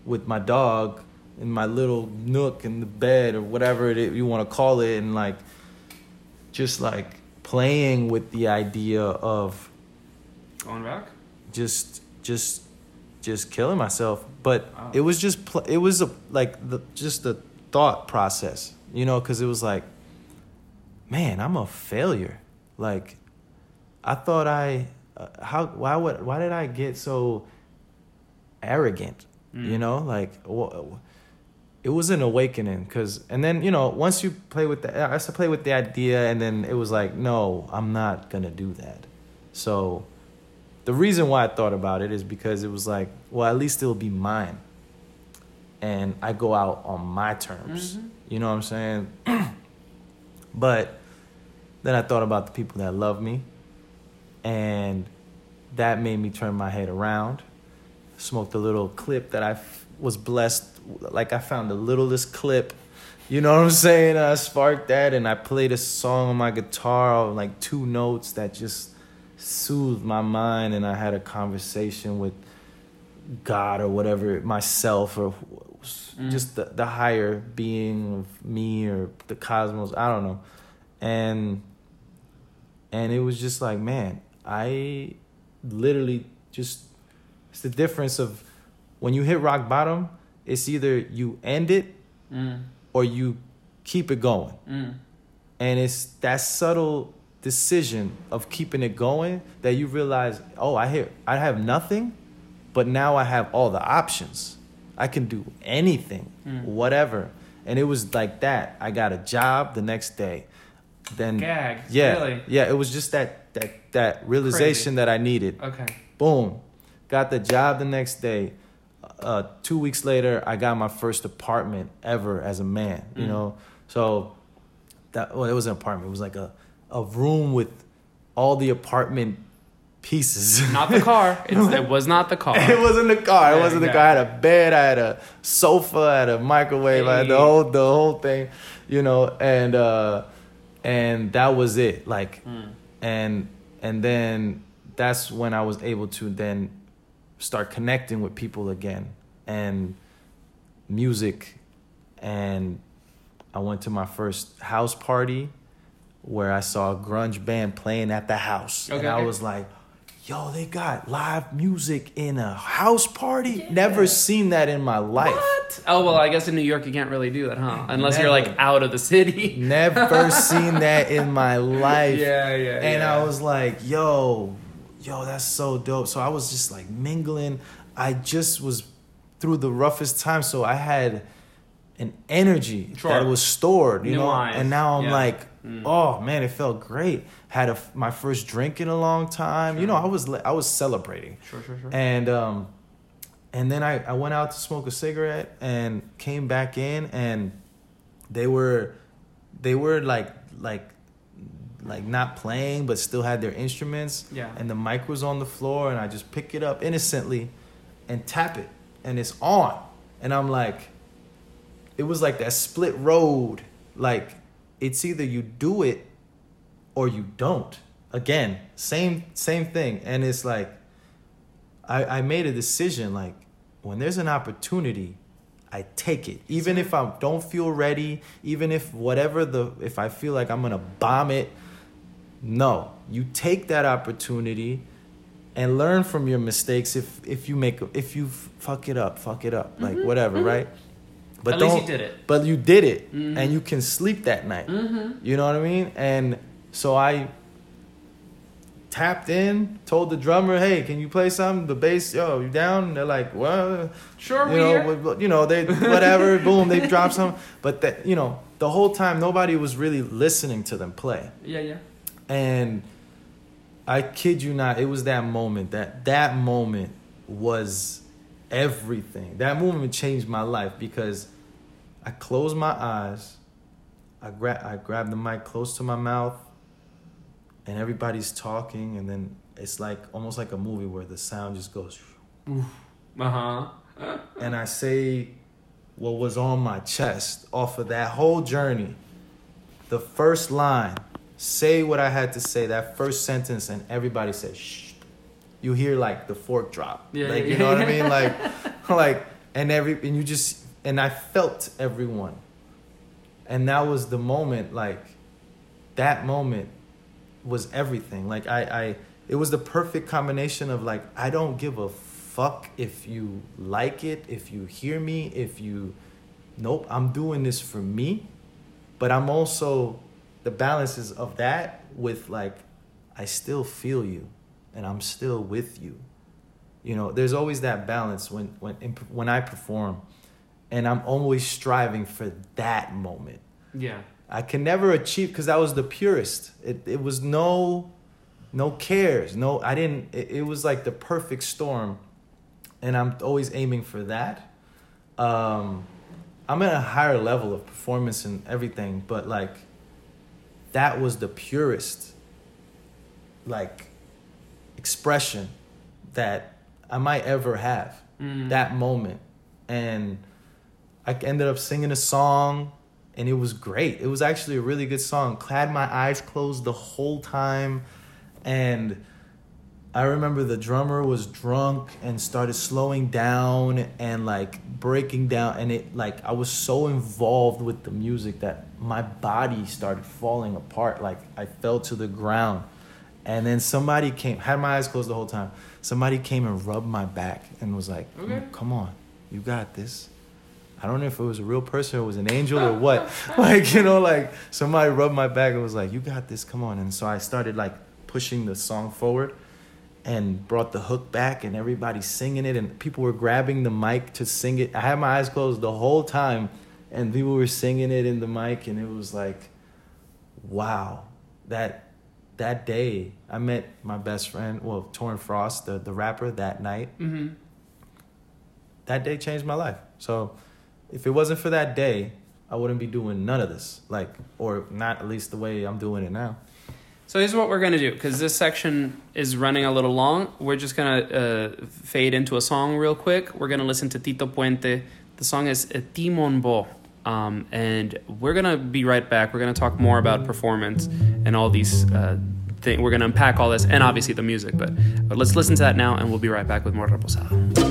with my dog in my little nook in the bed or whatever it you want to call it and like just like playing with the idea of Going back. just just just killing myself but Wow. it was just pl- it was a like the just the thought process you know because it was like man i'm a failure like i thought i uh, how why would why did i get so arrogant you Mm. know like wh- it was an awakening because and then you know once you play with the i used to play with the idea and then it was like no i'm not gonna do that so the reason why I thought about it is because it was like, well, at least it'll be mine. And I go out on my terms. Mhm. You know what I'm saying? [clears throat] but then I thought about the people that love me. And that made me turn my head around. Smoked a little clip that I f- was blessed. Like I found the littlest clip. You know what I'm saying? I sparked that and I played a song on my guitar, like two notes that just soothed my mind and I had a conversation with God or whatever, myself or Mm. just the, the higher being of me or the cosmos, I don't know. And and it was just like, man, I literally just it's the difference of when you hit rock bottom, it's either you end it Mm. or you keep it going Mm. and it's that subtle decision of keeping it going that you realize oh i hear i have nothing but now i have all the options i can do anything Mm. whatever and it was like that i got a job the next day then Gag. yeah Really? yeah it was just that that that realization that i needed Okay. boom got the job the next day uh, two weeks later i got my first apartment ever as a man you Mm. know so that well it was an apartment it was like a, a room with all the apartment pieces. Not the car. [laughs] It's, it was not the car. it wasn't the car. It wasn't the car. I had a bed. I had a sofa. I had a microwave. I had the whole the whole thing, you know. And uh, and that was it. Like, hmm. and and then that's when I was able to then start connecting with people again and music. And I went to my first house party where I saw a grunge band playing at the house, and I okay. was like yo, they got live music in a house party. Never seen that in my life. What? Oh well, I guess in New York you can't really do that, huh? Unless you're like out of the city. [laughs] Never seen that in my life. Yeah, yeah, And yeah. I was like, yo, yo, that's so dope. So I was just like mingling. I just was through the roughest time, so I had an energy Sure. that was stored, you New know. eyes. And now I'm Yeah. like, oh man, it felt great. Had a, my first drink in a long time. You know, I was I was celebrating. Sure, sure, sure. And um, and then I, I went out to smoke a cigarette and came back in and they were they were like like like not playing but still had their instruments. Yeah. And the mic was on the floor and I just pick it up innocently and tap it and it's on. And I'm like it was like that split road. Like it's either you do it or you don't. Again, same same thing. And it's like I, I made a decision like when there's an opportunity, I take it. Even if I don't feel ready, even if whatever the if I feel like I'm gonna bomb it, no. You take that opportunity and learn from your mistakes if if you make if you fuck it up, fuck it up. Like mm-hmm, whatever, mm-hmm. right? But At you don't- did it. But you did it mm-hmm. and you can sleep that night. Mm-hmm. You know what I mean? And so I tapped in, told the drummer, "Hey, can you play something?" The bass, yo, you down? And they're like, "Well, Sure, you we know, here. you know, they whatever, [laughs] boom, they drop some." But that, you know, the whole time nobody was really listening to them play, Yeah, yeah. and I kid you not, it was that moment that that moment was everything. That movement changed my life because I closed my eyes, I grab I grabbed the mic close to my mouth, and everybody's talking, and then it's like almost like a movie where the sound just goes, Uh huh. and I say what was on my chest off of that whole journey. The first line, say what I had to say, that first sentence, and everybody says, shh. You hear like the fork drop. Yeah, like, yeah, you know what I mean? [laughs] Like, like, and every, and you just, and I felt everyone. And that was the moment, like, that moment was everything. Like, I, I, it was the perfect combination of like, I don't give a fuck if you like it, if you hear me, if you, nope, I'm doing this for me. But I'm also, the balances of that with like, I still feel you and I'm still with you. You know, there's always that balance when, when, when I perform and I'm always striving for that moment. Yeah. I can never achieve because I was the purest. It it was no no cares. No, I didn't it, it was like the perfect storm. And I'm always aiming for that. Um I'm at a higher level of performance and everything, but like that was the purest like expression that I might ever have. Mm. That moment. And I ended up singing a song and it was great. It was actually a really good song. Clad my eyes closed the whole time and I remember the drummer was drunk and started slowing down and like breaking down and it like I was so involved with the music that my body started falling apart like I fell to the ground. And then somebody came had my eyes closed the whole time. Somebody came and rubbed my back and was like, Okay. Mm, "Come on. You got this." I don't know if it was a real person or it was an angel or what. [laughs] like, you know, like somebody rubbed my back and was like, You got this, come on. And so I started like pushing the song forward and brought the hook back and everybody singing it and people were grabbing the mic to sing it. I had my eyes closed the whole time and people were singing it in the mic and it was like wow. That that day I met my best friend, well, Torrin Frost, the, the rapper that night Mm-hmm. that day changed my life. So if it wasn't for that day, I wouldn't be doing none of this. Like, or not at least the way I'm doing it now. So here's what we're gonna do because this section is running a little long. We're just gonna uh, fade into a song real quick. We're gonna listen to Tito Puente. The song is uh, Timon Bo. Um, and we're gonna be right back. We're gonna talk more about performance and all these uh, things. We're gonna unpack all this and obviously the music. But but let's listen to that now, and we'll be right back with more Reposado.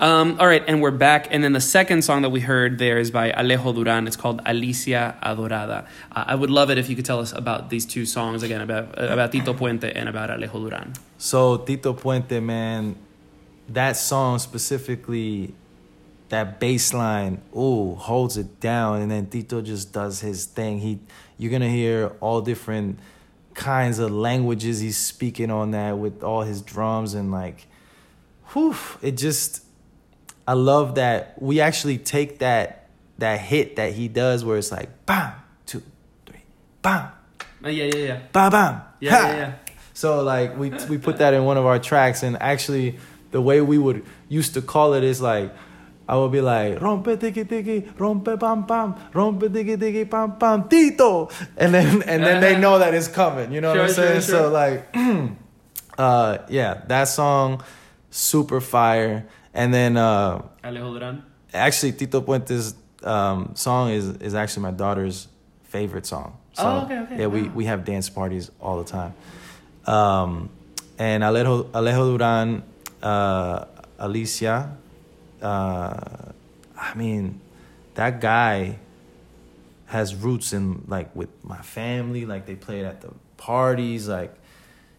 Um, all right, and we're back. And then the second song that we heard there is by Alejo Duran. It's called Alicia Adorada. Uh, I would love it if you could tell us about these two songs again, about uh, about Tito Puente and about Alejo Duran. So Tito Puente, man, that song specifically, that bass line, ooh, holds it down, and then Tito just does his thing. He, you're gonna hear all different kinds of languages he's speaking on that with all his drums and like whew, it just I love that we actually take that that hit that he does where it's like bam, two, three, bam, Uh, yeah, yeah, yeah. bam, bam. Yeah, ha. yeah, yeah. So like we we put that in one of our tracks, and actually the way we would used to call it is like I would be like rompe tiki tiki rompe pam pam rompe tiki tiki pam pam tito, and then and then they know that it's coming. You know what I'm Sure, sure, saying? So like, [clears throat] uh, yeah, that song super fire, and then uh, Alejo Duran. actually Tito Puente's um, song is is actually my daughter's favorite song. So, Oh, okay, okay, Yeah, we, wow. we have dance parties all the time. Um, and Alejo, Alejo Duran, uh, Alicia, uh, I mean, that guy has roots in like with my family. Like they played at the parties. Like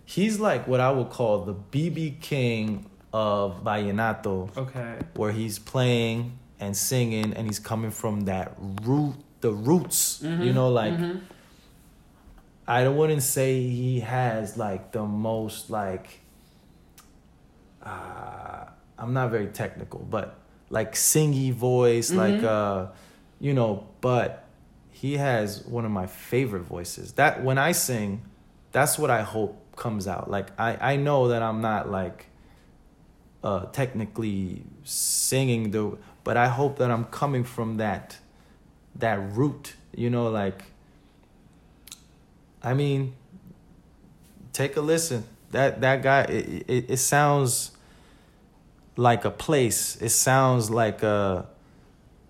he's like what I would call the BB King of vallenato Okay. where he's playing and singing and he's coming from that root the roots you know like i wouldn't say he has like the most like uh i'm not very technical but like singy voice like uh you know but he has one of my favorite voices. That when i sing that's what i hope comes out. Like i i know that i'm not like uh, technically singing the but i hope that i'm coming from that that root you know like i mean take a listen. That that guy it, it, it sounds like a place. It sounds like uh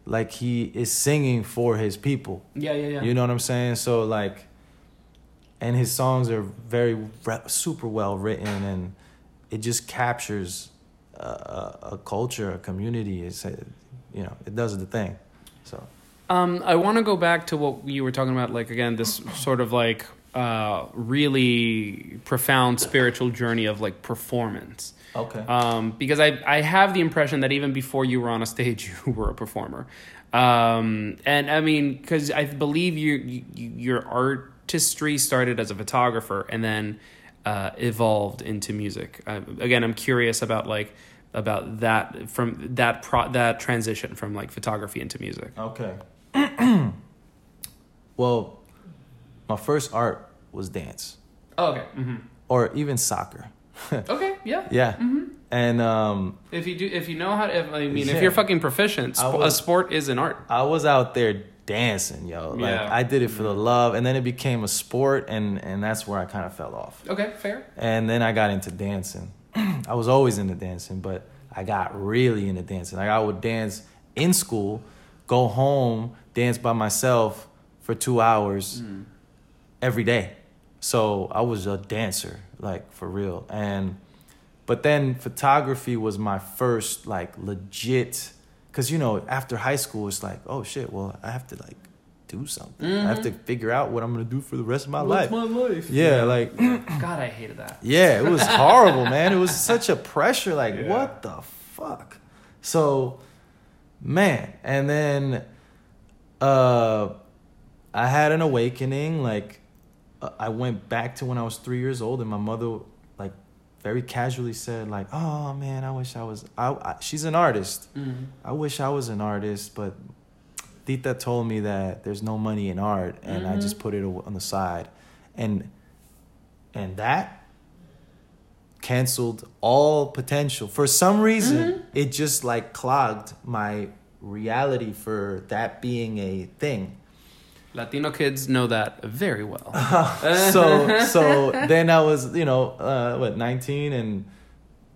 like he is singing for his people. Yeah, yeah, yeah. you know what i'm saying? So like and his songs are very re- super well written and it just captures a, a, culture a community it's uh, you know it does the thing so Um, I want to go back to what you were talking about, like again, this sort of like uh, really profound spiritual journey of like performance. okay Um, because I I have the impression that even before you were on a stage, [laughs] you were a performer. Um, and I mean, because I believe you, you your artistry started as a photographer and then uh, evolved into music. Uh, again, I'm curious about like about that from that pro that transition from like photography into music. Okay. [clears throat] well, my first art was dance Oh, okay. hmm or even soccer. [laughs] Okay. Yeah. Yeah. And um, If you do, if you know how to, if, I mean, Yeah. if you're fucking proficient, sp- a sport is an art. I was out there dancing, yo. Like Yeah. I did it for the love, and then it became a sport, and and that's where I kind of fell off. Okay, fair. And then I got into dancing. I was always into dancing, but I got really into dancing. Like I would dance in school, go home, dance by myself for two hours mm. every day. So I was a dancer, like for real. And but then photography was my first like legit cuz you know, after high school it's like, oh shit, well, I have to like do something. I have to figure out what I'm to do for the rest of my life. My life? yeah, like [clears throat] God, I hated that. yeah, it was [laughs] horrible, man. It was such a pressure. Like, Yeah. what the fuck? So, man, and then uh, I had an awakening. Like, uh, I went back to when I was three years old, and my mother, like, very casually said, like, "Oh man, I wish I was." I, I she's an artist. I wish I was an artist, but Tita told me that there's no money in art, and I just put it on the side, and and that canceled all potential. For some reason, it just like clogged my reality for that being a thing. Latino kids know that very well. [laughs] so so then I was you know uh, what 19 and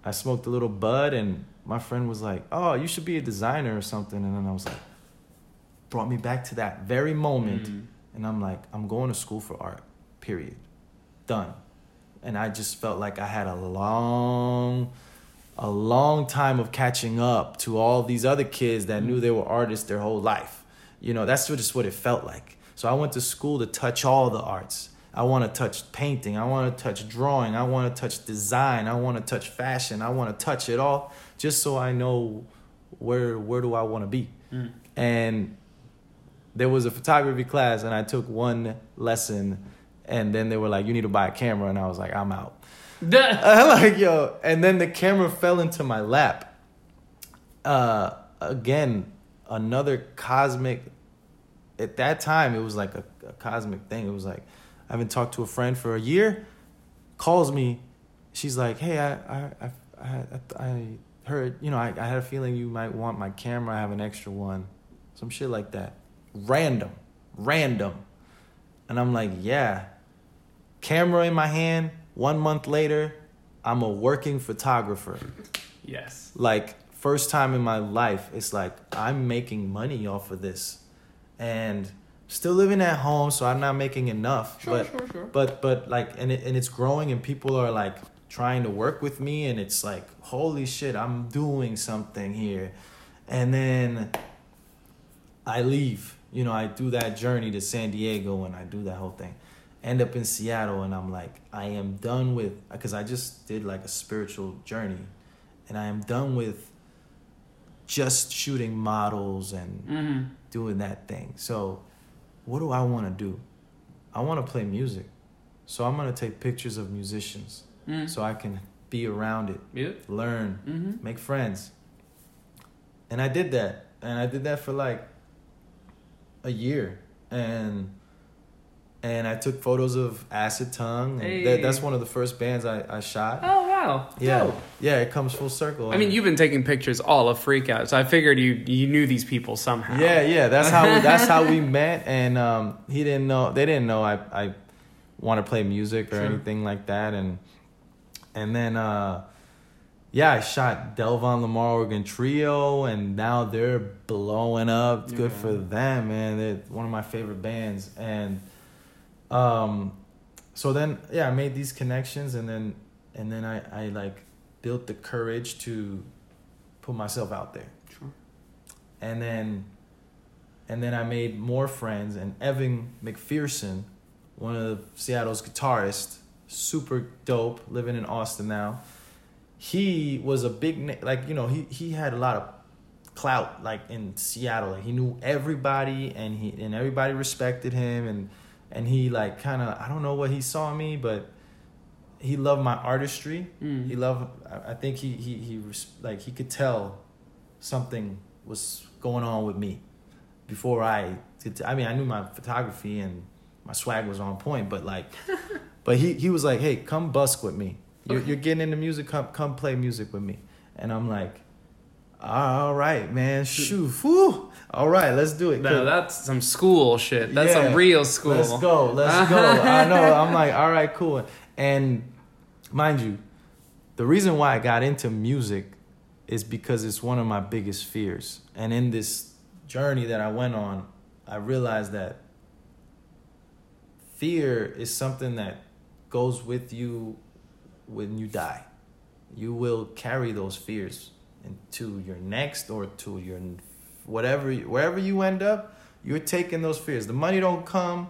I smoked a little bud and my friend was like oh you should be a designer or something and then I was like brought me back to that very moment mm. and I'm like I'm going to school for art period done and I just felt like I had a long a long time of catching up to all these other kids that knew mm. they were artists their whole life. You know, that's just what it felt like. So I went to school to touch all the arts. I want to touch painting. I want to touch drawing. I want to touch design. I want to touch fashion. I want to touch it all just so I know where where do I want to be. Mm. And there was a photography class and I took one lesson and then they were like, "You need to buy a camera," and I was like, "I'm out." [laughs] I'm like, yo, and then the camera fell into my lap. Uh, again, another cosmic. At that time, it was like a, a cosmic thing. It was like, I haven't talked to a friend for a year. Calls me, she's like, hey, I, I, I, I, I heard, you know, I, I had a feeling you might want my camera. I have an extra one, some shit like that. Random, random, and I'm like, yeah. Camera in my hand. One month later, I'm a working photographer yes. like first time in my life it's like i'm making money off of this and still living at home so i'm not making enough Sure, but sure, sure. but but like and it, and it's growing and people are like trying to work with me and it's like holy shit i'm doing something here and then i leave you know i do that journey to san diego and i do that whole thing end up in seattle and i'm like i am done with because i just did like a spiritual journey and i am done with just shooting models and Mm-hmm. doing that thing. So, what do I want to do? I want to play music. So, I'm going to take pictures of musicians Mm. so I can be around it, Yeah. learn, Mm-hmm. make friends. And I did that. And I did that for like a year. And and I took photos of Acid Tongue. And Hey. that, that's one of the first bands I, I shot. Oh wow. yeah. Dope. Yeah, it comes full circle. I mean, you've been taking pictures all of Freakout, so I figured you you knew these people somehow. Yeah, yeah. That's how that's how we [laughs] met, and um, he didn't know. They didn't know I I want to play music or Sure. anything like that, and and then uh, yeah, I shot Delvon Lamarr Organ Trio, and now they're blowing up. Good for them, man. They're one of my favorite bands, and um, so then yeah, I made these connections, and then and then I I like built the courage to put myself out there Sure. and then and then I made more friends and Evan McPherson, one of Seattle's guitarists, super dope, living in Austin now. He was a big like you know he he had a lot of clout like in Seattle. Like, he knew everybody and he and everybody respected him and and he like kind of I don't know what he saw in me, but he loved my artistry. Mm. He loved. I think he he he like he could tell something was going on with me before I. Could I mean, I knew my photography and my swag was on point, but like, [laughs] but he he was like, "Hey, come busk with me. You're, Okay. you're getting into music. Come come play music with me." And I'm like, "All right, man. Shoot, whew. All right, let's do it." No, that's some school shit. That's some real school. Let's go. Let's go. [laughs] I know. I'm like, all right, cool. And mind you, the reason why I got into music is because it's one of my biggest fears. And in this journey that I went on, I realized that fear is something that goes with you when you die. You will carry those fears into your next or to your whatever wherever you end up, you're taking those fears. The money don't come,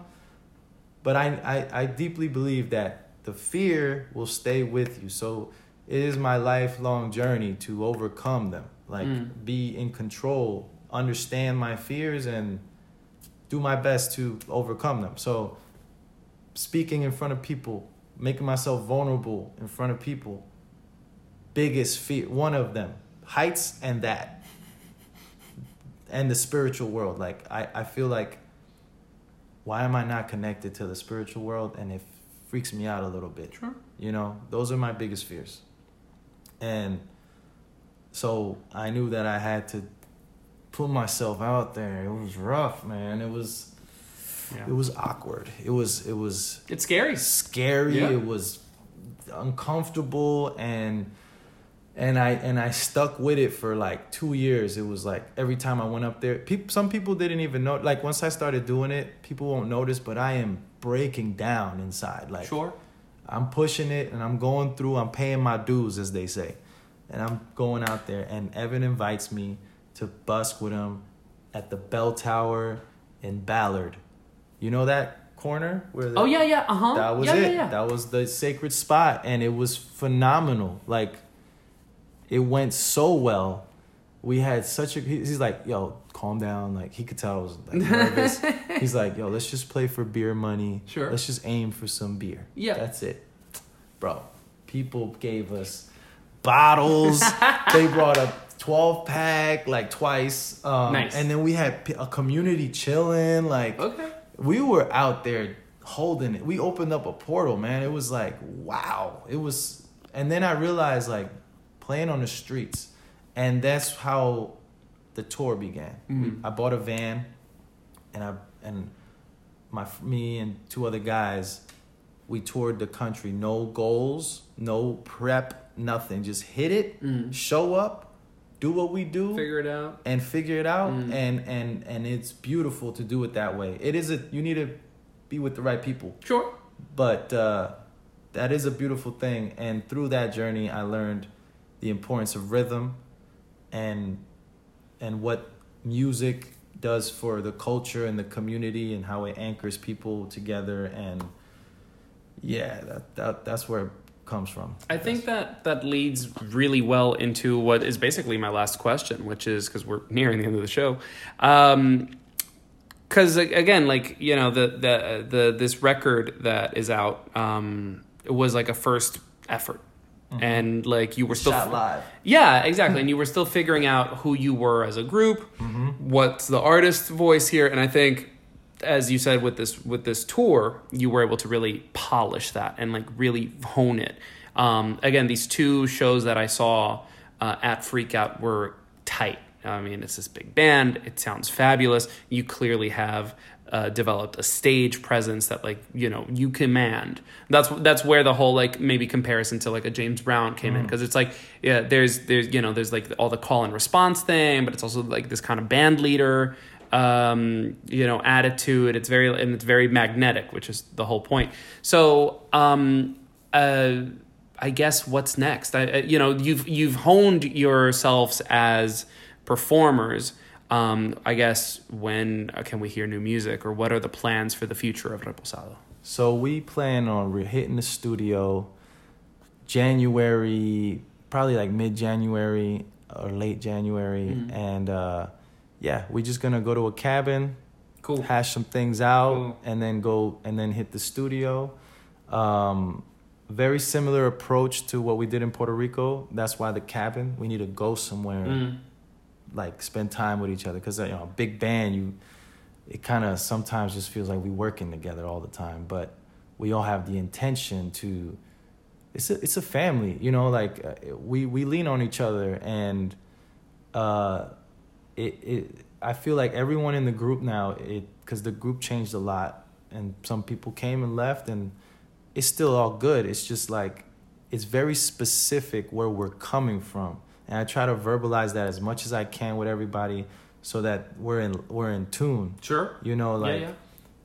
but I, I, I deeply believe that the fear will stay with you. So it is my lifelong journey to overcome them. Like Mm. be in control, understand my fears and do my best to overcome them. So speaking in front of people, making myself vulnerable in front of people, biggest fear, one of them, heights and that. And the spiritual world. Like I, I feel like why am I not connected to the spiritual world? And it freaks me out a little bit. Sure. You know, those are my biggest fears. And so I knew that I had to put myself out there. It was rough, man. It was Yeah. it was awkward. It was it was It's scary. scary. Yeah. It was uncomfortable and and I and I stuck with it for like two years. It was like every time I went up there, people some people didn't even know. Like once I started doing it, people won't notice, but I am breaking down inside. Like Sure. I'm pushing it and I'm going through. I'm paying my dues, as they say, and I'm going out there. And Evan invites me to busk with him at the Bell Tower in Ballard. You know that corner where? The, Oh yeah, yeah. Uh huh. that was yeah, it. Yeah, yeah. That was the sacred spot, and it was phenomenal. Like, it went so well we had such a. He's like, yo, calm down. Like he could tell I was like, nervous. [laughs] he's like, yo, let's just play for beer money. Sure. Let's just aim for some beer. Yeah. That's it, bro. People gave us bottles. [laughs] they brought a 12 pack like twice. Um, Nice. And then we had a community chilling. Like Okay. We were out there holding it. We opened up a portal, man. It was like, wow. It was, and then I realized like playing on the streets, and that's how the tour began. Mm-hmm. I bought a van, and I and my me and two other guys, we toured the country. No goals, no prep, nothing. Just hit it, show up, do what we do. Figure it out. and figure it out Mm. and and and it's beautiful to do it that way it is a you need to be with the right people Sure. but uh that is a beautiful thing and through that journey i learned the importance of rhythm and and what music does for the culture and the community and how it anchors people together and yeah that, that that's where comes from I think that that leads really well into what is basically my last question, which is because we're nearing the end of the show. Um, because again, like you know, the the the this record that is out um, it was like a first effort, mm-hmm. and like you were still Shot live. Yeah, exactly. and you were still figuring out who you were as a group, mm-hmm. what's the artist voice here, and I think as you said with this with this tour, you were able to really polish that and like really hone it. Um, again, these two shows that I saw uh, at Freakout were tight. I mean, it's this big band. It sounds fabulous. You clearly have uh, developed a stage presence that, like, you know, you command. That's that's where the whole like maybe comparison to like a James Brown came in because it's like yeah, there's there's you know there's like all the call and response thing, but it's also like this kind of band leader um, you know, attitude. It's very and it's very magnetic, which is the whole point. So, um, uh, I guess what's next? I, you know, you've you've honed yourselves as performers. Um, I guess when uh, can we hear new music, or what are the plans for the future of Reposado? So we plan on re- hitting the studio January, probably like mid January or late January, Mm-hmm. and uh, yeah, we're just gonna go to a cabin, Cool. hash some things out, Cool. and then go and then hit the studio. Um, very similar approach to what we did in Puerto Rico. That's why the cabin. We need to go somewhere Mm. like spend time with each other because you know big band you it kind of sometimes just feels like we working together all the time but we all have the intention to it's a it's a family you know like uh, we we lean on each other and uh it it I feel like everyone in the group now it cuz the group changed a lot and some people came and left and it's still all good it's just like it's very specific where we're coming from and I try to verbalize that as much as I can with everybody so that we're in we're in tune Sure. you know like yeah.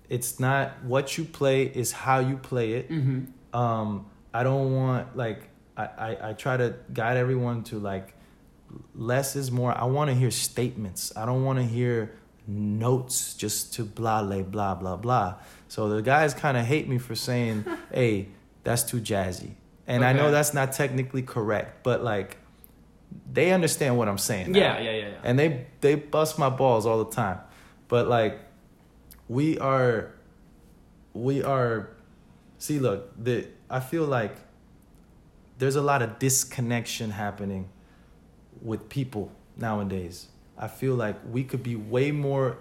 it's not what you play is how you play it Mm-hmm. um i don't want like I, I i try to guide everyone to like less is more. I want to hear statements. I don't want to hear notes just to blah blah blah blah blah. So the guys kind of hate me for saying [laughs] hey that's too jazzy. And i know that's not technically correct but like they understand what i'm saying now. Yeah, yeah, yeah, yeah. and they they bust my balls all the time. But like we are we are see look the i feel like there's a lot of disconnection happening with people nowadays. I feel like we could be way more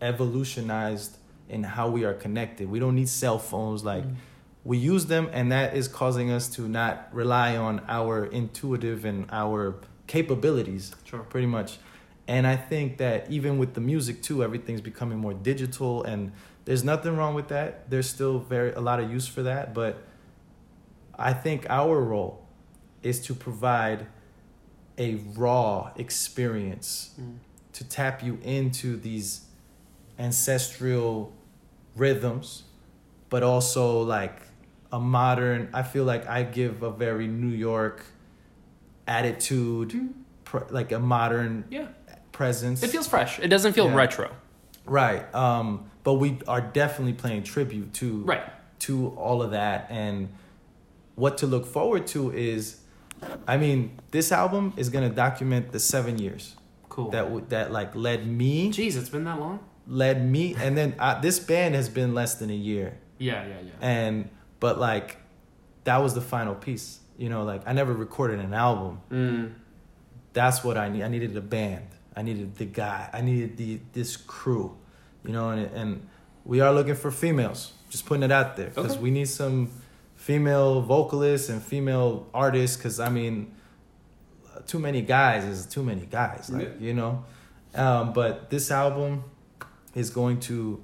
evolutionized in how we are connected. We don't need cell phones like mm-hmm. we use them and that is causing us to not rely on our intuitive and our capabilities Sure. pretty much. And i think that even with the music too everything's becoming more digital and there's nothing wrong with that. There's still very a lot of use for that but i think our role is to provide a raw experience to tap you into these ancestral rhythms but also like a modern i feel like i give a very new york attitude pr- like a modern Yeah. presence It feels fresh. It doesn't feel Yeah. retro. right um but we are definitely playing tribute to Right. to all of that and what to look forward to is i mean this album is going to document the seven years Cool. That w- that like led me, Jeez, it's been that long. led me, and then uh, this band has been less than a year, Yeah, yeah, yeah. and but like that was the final piece. You know, like I never recorded an album. Mm. That's what I need. I needed a band. I needed the guy. I needed the this crew. You know, and and we are looking for females. Just putting it out there because Okay. we need some female vocalists and female artists. Because I mean, too many guys is too many guys. Like Yeah. you know, um, but this album is going to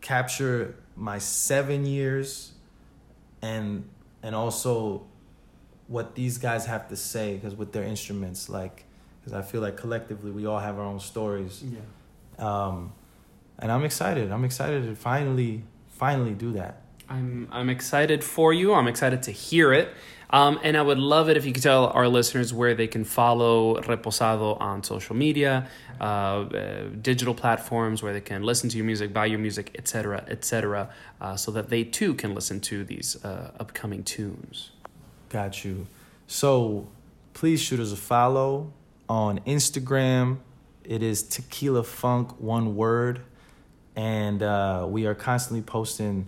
capture my seven years and and also what these guys have to say because with their instruments like because i feel like collectively we all have our own stories Yeah. um and i'm excited i'm excited to finally finally do that I'm I'm excited for you. I'm excited to hear it. Um, and I would love it if you could tell our listeners where they can follow Reposado on social media, uh, uh, digital platforms, where they can listen to your music, buy your music, etc., etc., uh, so that they too can listen to these uh, upcoming tunes. got you so please shoot us a follow on instagram it is tequila funk one word and uh, we are constantly posting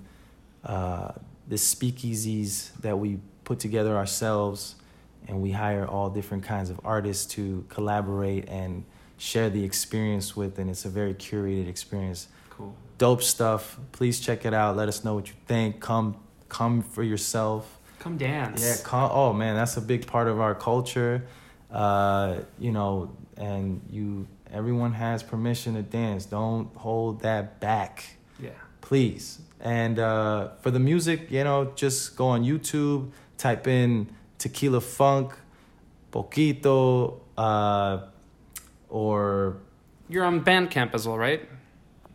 uh, the speakeasies that we put together ourselves and we hire all different kinds of artists to collaborate and share the experience with and it's a very curated experience Cool. dope stuff please check it out let us know what you think come come for yourself Come dance. yeah come, oh man that's a big part of our culture uh, you know and you everyone has permission to dance don't hold that back Yeah. please. And uh, for the music, you know, just go on YouTube, type in Tequila Funk, Poquito, uh, or You're on Bandcamp as well, right?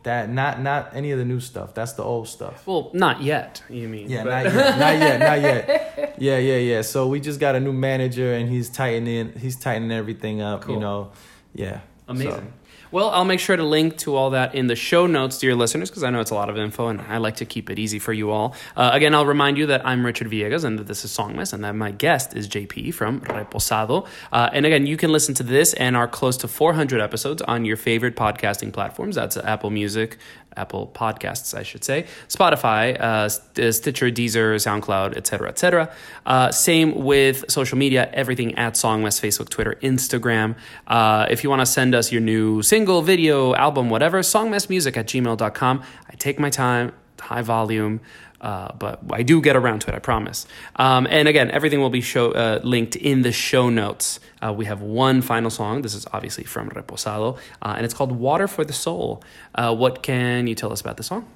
that. Not not any of the new stuff. That's the old stuff. Well, not yet. You mean? Yeah, but- not yet, [laughs] not yet, not yet. Yeah, yeah, yeah. So we just got a new manager, and he's tightening, he's tightening everything up. Cool. You know, yeah. Amazing. So, Well, I'll make sure to link to all that in the show notes to your listeners because I know it's a lot of info and I like to keep it easy for you all. Uh, again, I'll remind you that I'm Richard Villegas and that this is Sonamos and that my guest is JP from Reposado. Uh, and again, you can listen to this and our close to 400 episodes on your favorite podcasting platforms. That's Apple Music, Apple Podcasts, I should say, Spotify, uh, Stitcher, Deezer, SoundCloud, etc., etc. Uh, same with social media, everything at Sonamos, Facebook, Twitter, Instagram. Uh, if you want to send us your new single, video, album, whatever, sonamosmusic at gmail.com. I take my time, high volume. Uh, but I do get around to it, I promise. Um, and again, everything will be show, uh, linked in the show notes. Uh, we have one final song. This is obviously from Reposado, uh, and it's called Water for the Soul. Uh, what can you tell us about the song?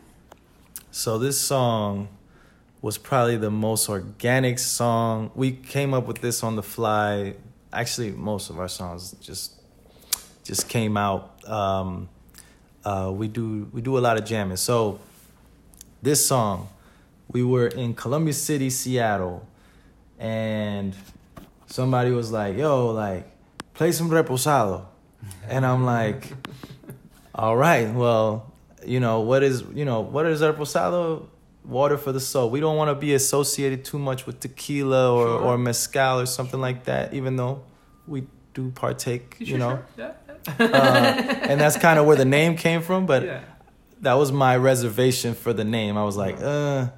So this song was probably the most organic song. We came up with this on the fly. Actually, most of our songs just just came out. Um, we do we do a lot of jamming. So this song, we were in Columbia City, Seattle, and somebody was like, "Yo, like, play some reposado," and I'm like, [laughs] "All right, well, you know what is you know what is reposado? Water for the soul. We don't want to be associated too much with tequila or or mezcal or something like that, even though we do partake, you know." Yeah, uh, and that's kind of where the name came from. But that was my reservation for the name. I was like, uh,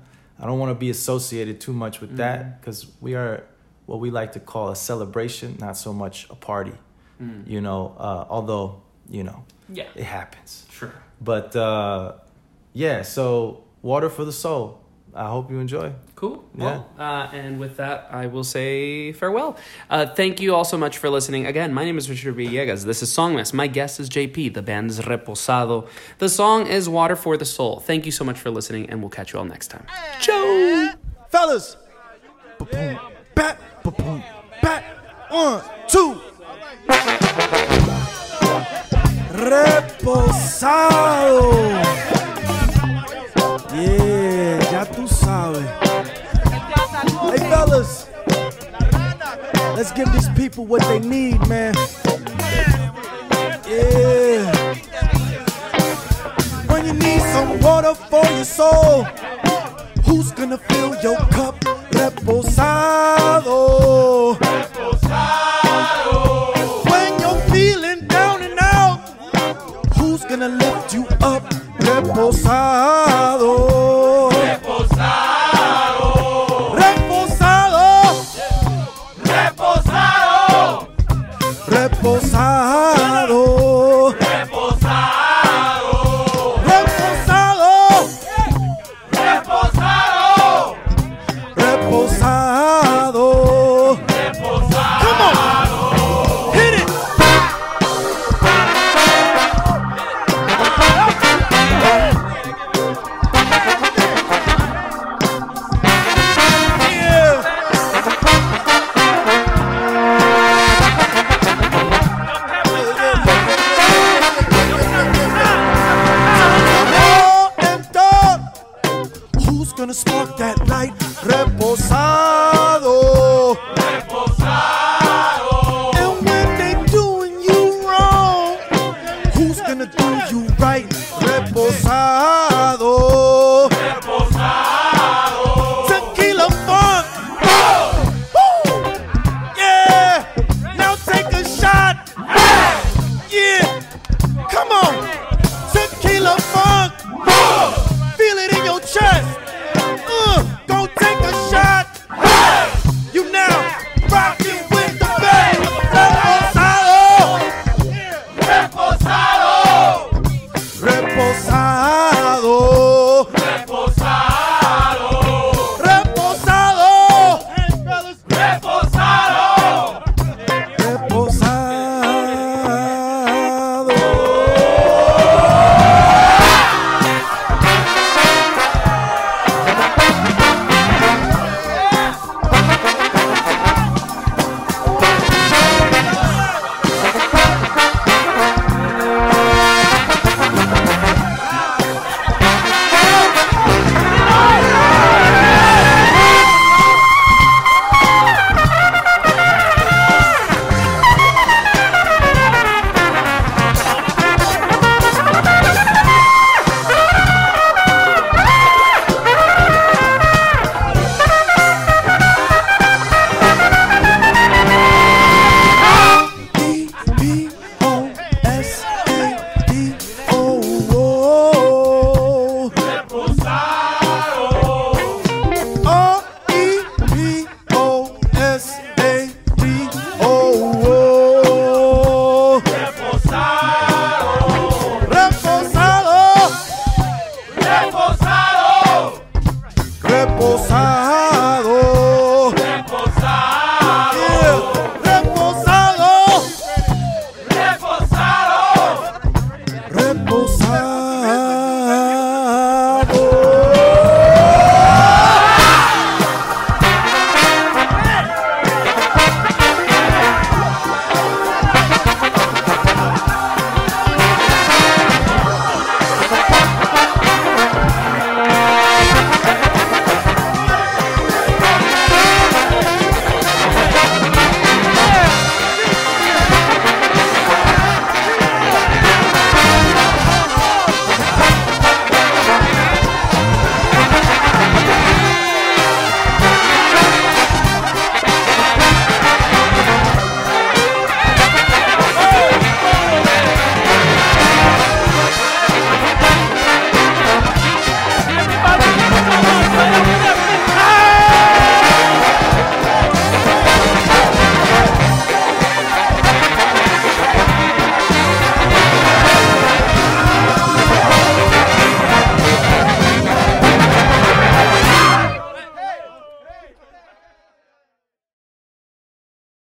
I don't want to be associated too much with that because we are what we like to call a celebration, not so much a party. You know, uh, although you know Yeah, it happens. sure. But uh, yeah, so water for the soul. I hope you enjoy. Cool. Well, uh, and with that, I will say farewell. Uh, thank you all so much for listening. Again, my name is Richard Villegas. This is Sonamos. My guest is JP. The band is Reposado. The song is Water for the Soul. Thank you so much for listening, and we'll catch you all next time. Ciao. Fellas. Ba-boom, bat, ba-boom, bat. One, two. Reposado. Yeah, ya tú sabes. Hey, fellas. Let's give these people what they need, man. Yeah. When you need some water for your soul, who's gonna fill your cup? Reposado. When you're feeling down and out, who's gonna lift you up? Reposado.